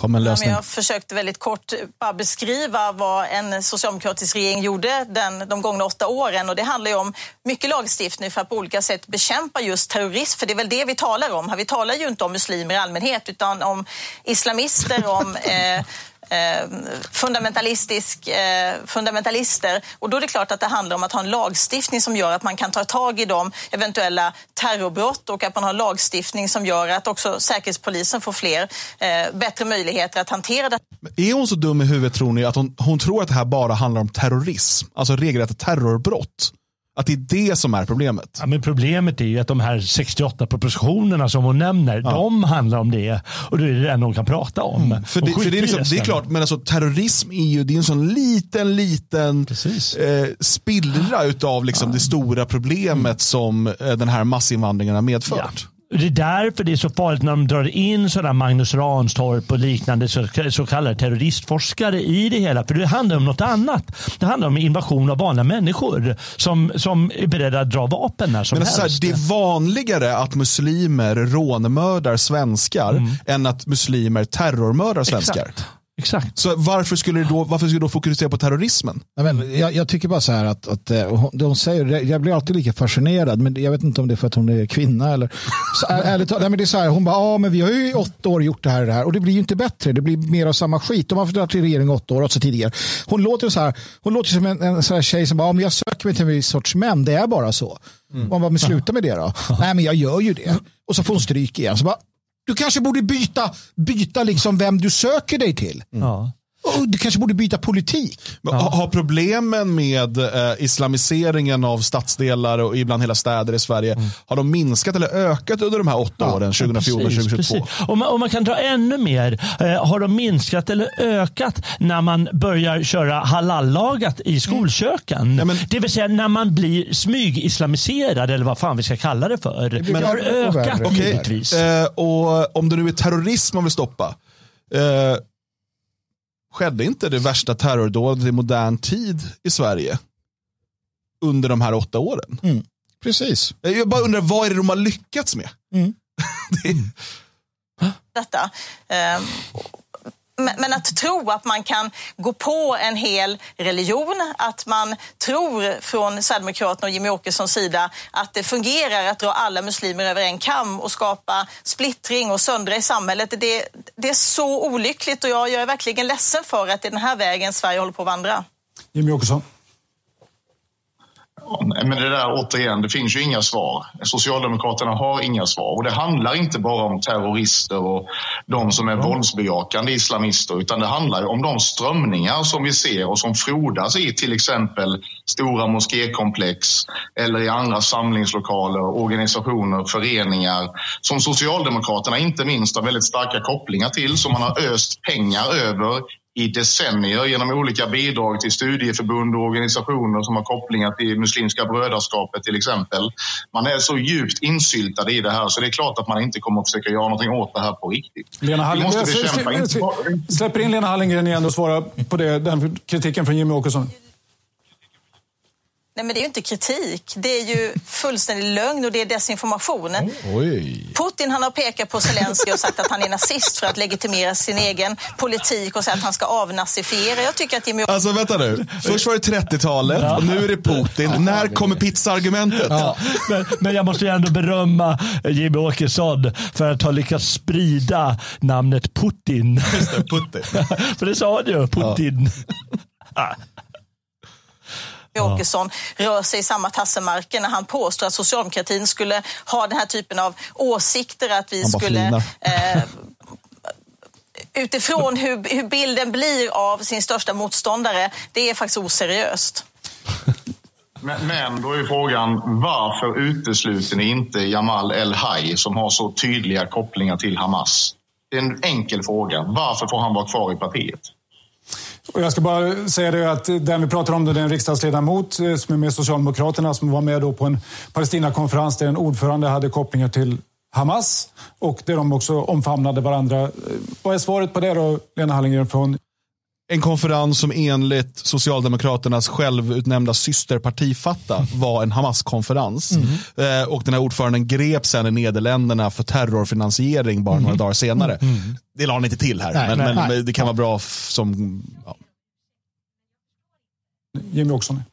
Kom en lösning. jag försökte väldigt kort bara beskriva vad en socialdemokratisk regering gjorde den, de gångna åtta åren. Och det handlar ju om mycket lagstiftning för att på olika sätt bekämpa just terrorism. För det är väl det vi talar om. Vi talar ju inte om muslimer i allmänhet utan om islamister, om [LAUGHS] eh, Eh, fundamentalistisk, eh, fundamentalister. Och då är det klart att det handlar om att ha en lagstiftning som gör att man kan ta tag i de eventuella terrorbrott och att man har en lagstiftning som gör att också Säkerhetspolisen får fler, eh, bättre möjligheter att hantera det. Är hon så dum i huvudet tror ni att hon, hon tror att det här bara handlar om terrorism? Alltså regelrätta terrorbrott? Att det är det som är problemet. Ja, men problemet är ju att de här 68 propositionerna som hon nämner, ja. de handlar om det. Och det är det enda hon kan prata om. Mm. För, det, för det, är liksom, det, är klart, men alltså, terrorism är ju det är en sån liten, liten eh, spillra utav liksom, ja. det stora problemet mm. som eh, den här massinvandringen har medfört. Det är därför det är så farligt när de drar in sådana Magnus Ranstorp och liknande så, så kallade terroristforskare i det hela. För det handlar om något annat. Det handlar om invasion av vanliga människor som, som är beredda att dra vapen när som Men helst. Här, det är vanligare att muslimer rånmördar svenskar mm. än att muslimer terrormördar svenskar. Exakt. Exakt. Så varför skulle du då, varför skulle du då fokusera på terrorismen? Ja, men jag, jag, tycker bara så här att, att eh, hon, de säger, jag blir alltid lika fascinerad, men jag vet inte om det är för att hon är kvinna eller så, ärligt nej, men det är så här, hon bara, ja men vi har ju i åtta år gjort det här och det här och det blir ju inte bättre, det blir mer av samma skit. De har varit i regering åtta år, också tidigare. Hon låter så här, hon låter som en, en sån här tjej som bara, om jag söker mig till en viss sorts män, det är bara så. Mm. man bara, men sluta med det då. [LAUGHS] nej men jag gör ju det. Och så får hon stryk igen. Så bara, du kanske borde byta, byta liksom vem du söker dig till. Mm. Du kanske borde byta politik. Ja. Har problemen med eh, islamiseringen av stadsdelar och ibland hela städer i Sverige, mm. har de minskat eller ökat under de här åtta ja, åren, 2014-2022? Om, om man kan dra ännu mer, eh, har de minskat eller ökat när man börjar köra halallagat i skolköken? Mm. Ja, men, det vill säga när man blir smygislamiserad eller vad fan vi ska kalla det för. Det, det har ökat okay. givetvis. Eh, och om det nu är terrorism man vill stoppa, eh, Skedde inte det värsta terrordådet i modern tid i Sverige under de här åtta åren? Mm. Precis. Jag bara undrar, vad är det de har lyckats med? Mm. [LAUGHS] det... Detta. Um men att tro att man kan gå på en hel religion, att man tror från Sverigedemokraterna och Jimmy Åkessons sida att det fungerar att dra alla muslimer över en kam och skapa splittring och söndra i samhället. Det, det är så olyckligt och jag, jag är verkligen ledsen för att det är den här vägen Sverige håller på att vandra. Jimmy Åkesson. Men det där återigen, det finns ju inga svar. Socialdemokraterna har inga svar. Och det handlar inte bara om terrorister och de som är våldsbejakande islamister, utan det handlar om de strömningar som vi ser och som frodas i till exempel stora moskékomplex eller i andra samlingslokaler, organisationer, föreningar som Socialdemokraterna inte minst har väldigt starka kopplingar till, som man har öst pengar över i decennier genom olika bidrag till studieförbund och organisationer som har kopplingar till Muslimska brödraskapet till exempel. Man är så djupt insyltad i det här så det är klart att man inte kommer att försöka göra någonting åt det här på riktigt. Lena Hallengren, släpper in Lena Hallengren igen och svara på det, den kritiken från Jimmy Åkesson. Nej, men det är ju inte kritik. Det är ju fullständig lögn och det är desinformation. Oj. Putin han har pekat på Zelensky och sagt att han är nazist för att legitimera sin egen politik och säga att han ska avnazifiera. Jag tycker att Jimmy... Alltså vänta nu. Först var det 30-talet och nu är det Putin. Ja. När kommer pizzaargumentet? Ja. Men, men, jag måste ju ändå berömma Jimmy Åkesson för att ha lyckats sprida namnet Putin. Just det, Putin. [LAUGHS] för det sa han ju, Putin. Åkesson rör sig i samma tassemarker när han påstår att socialdemokratin skulle ha den här typen av åsikter, att vi skulle eh, utifrån hur, hur bilden blir av sin största motståndare, det är faktiskt oseriöst. Men, men då är frågan, varför utesluter ni inte Jamal El-Haj som har så tydliga kopplingar till Hamas? Det är en enkel fråga. Varför får han vara kvar i partiet? Och jag ska bara säga det att den vi pratar om, det är en riksdagsledamot eh, som är med Socialdemokraterna som var med då på en Palestinakonferens där en ordförande hade kopplingar till Hamas och där de också omfamnade varandra. Eh, vad är svaret på det då, Lena Hallengren? Från en konferens som enligt Socialdemokraternas självutnämnda systerparti Fatta var en Hamas-konferens. Mm. och den här ordföranden greps sen i Nederländerna för terrorfinansiering bara mm. några dagar senare. Mm. det la han inte till här, nej, men, nej, men nej. det kan vara bra som... Ja. Jimmy Åkesson.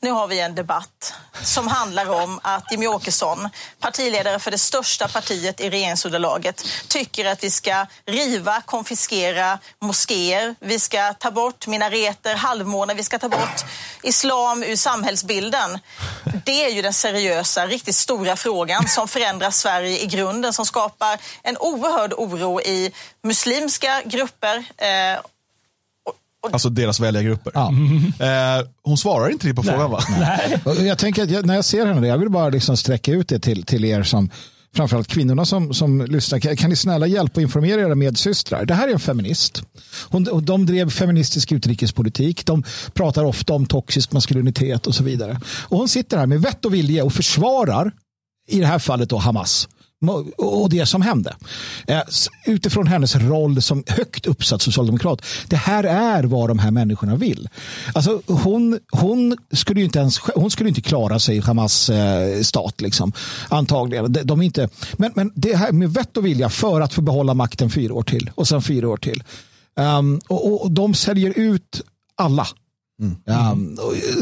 Nu har vi en debatt som handlar om att Jimmy Åkesson, partiledare för det största partiet i regeringsunderlaget, tycker att vi ska riva, konfiskera moskéer, vi ska ta bort minareter, halvmånar, vi ska ta bort islam ur samhällsbilden. Det är ju den seriösa, riktigt stora frågan som förändrar Sverige i grunden, som skapar en oerhörd oro i muslimska grupper eh, Alltså deras väljargrupper. Ja. [LAUGHS] Eh, hon svarar inte på frågan va? Nej. Jag tänker att jag, när jag ser henne, jag vill bara liksom sträcka ut det till, till er som framförallt kvinnorna som, som lyssnar. Kan ni snälla hjälpa och informera era medsystrar? Det här är en feminist. Hon, de drev feministisk utrikespolitik. De pratar ofta om toxisk maskulinitet och så vidare. Och hon sitter här med vett och vilja och försvarar i det här fallet då Hamas och det som hände. Eh, utifrån hennes roll som högt uppsatt socialdemokrat. Det här är vad de här människorna vill. Alltså hon, hon skulle ju inte ens hon skulle inte klara sig i Hamas eh, stat liksom. Antagligen. De, de inte, men, men det här med vett och vilja för att få behålla makten fyra år till och sen fyra år till. Um, och, och de säljer ut alla Mm. Ja,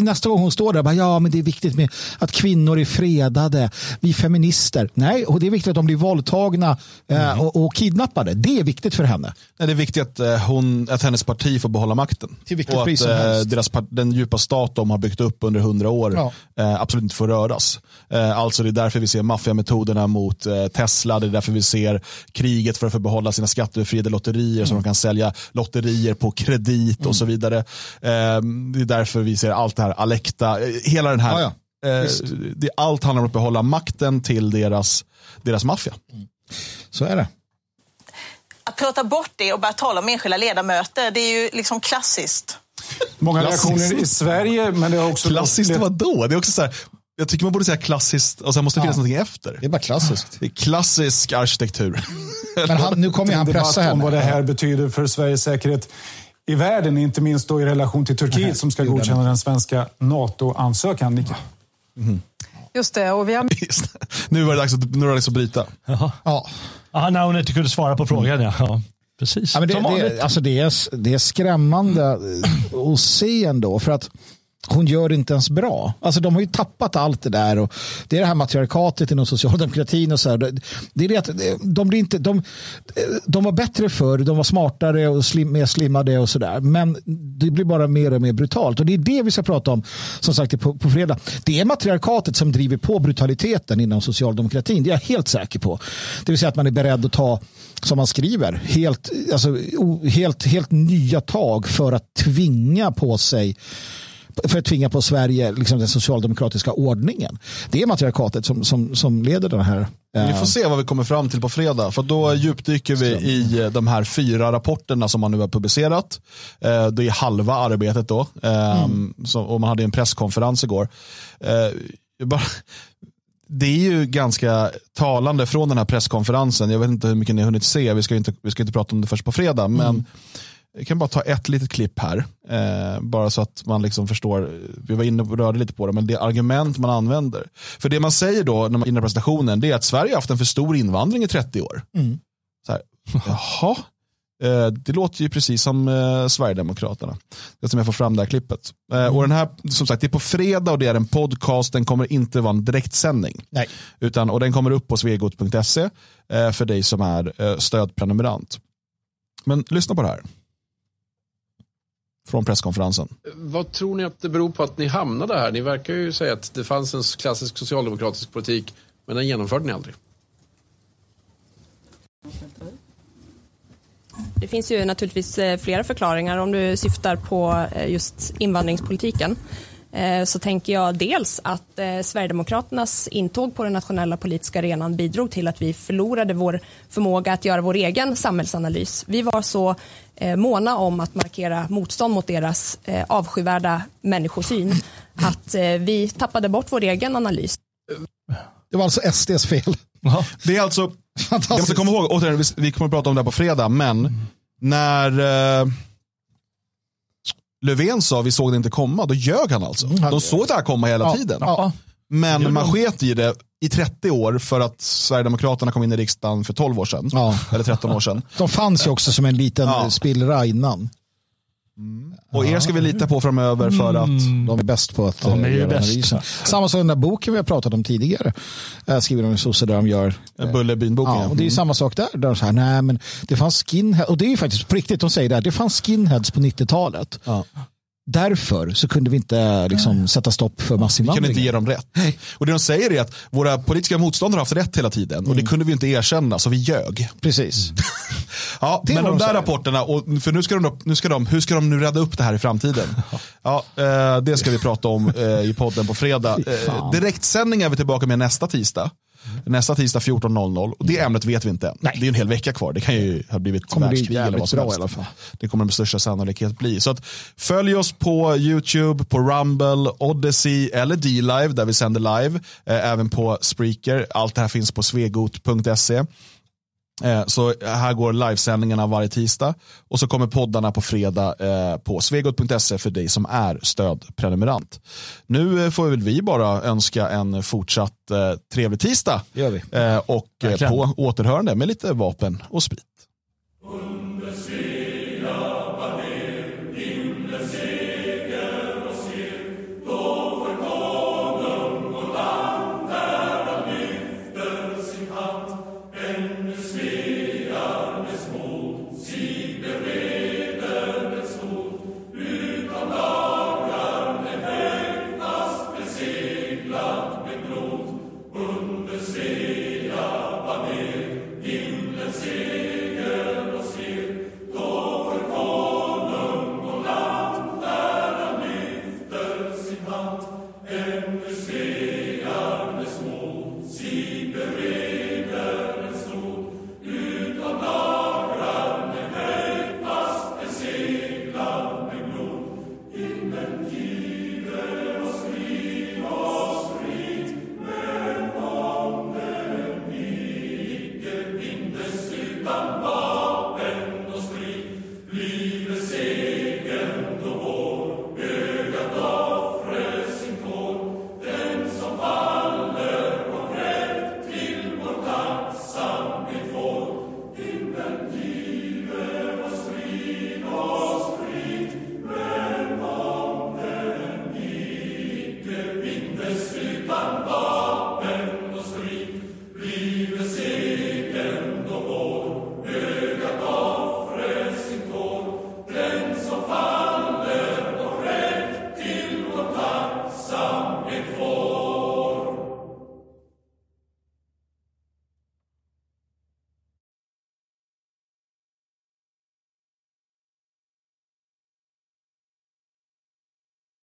nästa gång hon står där, bara, ja men det är viktigt med att kvinnor är fredade, vi feminister. Nej, och det är viktigt att de blir våldtagna eh, mm. och, och, kidnappade. Det är viktigt för henne. Nej, det är viktigt att, eh, hon, att hennes parti får behålla makten. Till vilket och pris att eh, deras, den djupa stat de har byggt upp under hundra år ja. eh, absolut inte får röras. Eh, alltså det är därför vi ser maffiametoderna mot eh, Tesla, det är därför vi ser kriget för att få behålla sina skattebefriade lotterier mm. så de kan sälja lotterier på kredit mm. och så vidare det är därför vi ser allt det här, Alekta, hela den här, ja, ja. Eh, det, allt handlar om att behålla makten till deras, deras maffia. Mm. Så är det. Att prata bort det och börja tala om enskilda ledamöter, det är ju liksom klassiskt. Många reaktioner i Sverige, men det har också... Klassiskt vadå? Det är också så här, jag tycker man borde säga klassiskt och sen måste det finnas ja. någonting efter. Det är bara klassiskt. Det är klassisk arkitektur. Men han, nu kommer han pressa henne. om vad det här betyder för Sveriges säkerhet i världen, inte minst då i relation till Turkiet som ska godkänna den svenska NATO-ansökan. Nika. Mm. Just det. Och vi har... [LAUGHS] nu var det dags att, nu var det dags att bryta. Jaha. Ja. Aha, när hon inte kunde svara på frågan. Ja. ja. Precis. Ja, men det, det, alltså det, är, det är skrämmande att se ändå. För att hon gör det inte ens bra. Alltså de har ju tappat allt det där. Och det är det här matriarkatet inom socialdemokratin. och så här. Det är det att eh, de, blir inte, de, eh, de var bättre förr, de var smartare och slim, mer slimmade och sådär. Men det blir bara mer och mer brutalt. Och det är det vi ska prata om som sagt på, på fredag. Det är matriarkatet som driver på brutaliteten inom socialdemokratin. Det är jag helt säker på. Det vill säga att man är beredd att ta som man skriver, helt, alltså, helt, helt nya tag för att tvinga på sig för att tvinga på Sverige liksom den socialdemokratiska ordningen. Det är matriarkatet som, som, som leder den här. Vi får se vad vi kommer fram till på fredag. För då djupdyker vi i de här fyra rapporterna som man nu har publicerat. Eh, det är halva arbetet då. Eh, mm. och man hade en presskonferens igår. Eh, [LAUGHS] det är ju ganska talande från den här presskonferensen. Jag vet inte hur mycket ni har hunnit se. Vi ska inte, vi ska inte prata om det först på fredag. Men mm jag kan bara ta ett litet klipp här. Eh, bara så att man liksom förstår. Vi var inne och rörde lite på det, men det argument man använder. För det man säger då när man inne presentationen, det är att Sverige har haft en för stor invandring i 30 år. Mm. Så här, jaha, eh, det låter ju precis som eh, Sverigedemokraterna. Det som jag får fram det här klippet. Mm. Och den här, som sagt, det är på fredag och det är en podcast. Den kommer inte vara en direktsändning. Nej. Utan, och den kommer upp på svegot.se eh, för dig som är eh, stödprenumerant. Men lyssna på det här från presskonferensen. Vad tror ni att det beror på att ni hamnade här? Ni verkar ju säga att det fanns en klassisk socialdemokratisk politik, men den genomförde ni aldrig. Det finns ju naturligtvis eh, flera förklaringar om du syftar på eh, just invandringspolitiken. Eh, så tänker jag dels att eh, Sverigedemokraternas intåg på den nationella politiska arenan bidrog till att vi förlorade vår förmåga att göra vår egen samhällsanalys. Vi var så eh, måna om att markera motstånd mot deras avskyvärda människosyn att vi tappade bort vår egen analys. Det var alltså SDs fel. Det är alltså, jag måste komma ihåg, återigen, vi kommer att prata om det här på fredag, men när Löfven sa vi såg det inte komma, då ljög han alltså. Mm, de såg det här komma hela ja, tiden. Ja. Men man sket i det i 30 år för att Sverigedemokraterna kom in i riksdagen för 12 år sedan. Ja. Eller 13 år sedan. De fanns ju också som en liten ja. spillra innan. Mm. Och er ska vi lita på framöver för att mm. de är bäst på att de är göra analysen. Samma som den där boken vi har pratat om tidigare. Äh, skriver de sosse där de gör. Bullerbyn-boken. Ja, och det är samma sak där. där så här, nej, men det fanns skinheads, och det är ju faktiskt på riktigt, de säger det här, det fanns skinheads på 90-talet. Ja. Därför så kunde vi inte liksom, sätta stopp för massinvandring. Vi kunde inte ge dem rätt. Nej. Och det de säger är att våra politiska motståndare har haft rätt hela tiden mm. och det mm. kunde vi inte erkänna så vi ljög. Precis. [LAUGHS] ja, men de, de där rapporterna, och, för nu ska, de, nu ska de, hur ska de nu rädda upp det här i framtiden? [LAUGHS] ja, eh, det ska vi prata om eh, i podden på fredag. [LAUGHS] Eh, direktsändning är vi tillbaka med nästa tisdag. Nästa tisdag 14.00 och det ämnet vet vi inte än. Det är en hel vecka kvar. Det kan ju ha blivit kommer världskrig eller vad som helst. Fall. Det kommer med största sannolikhet bli. Så att, följ oss på YouTube, på Rumble, Odyssey eller D-Live där vi sänder live. Eh, även på Spreaker. Allt det här finns på svegot.se. Eh, så här går livesändningarna varje tisdag och så kommer poddarna på fredag eh, på svegot.se för dig som är stödprenumerant. Nu eh, får väl vi bara önska en fortsatt trevlig tisdag och på återhörande med lite vapen och sprit.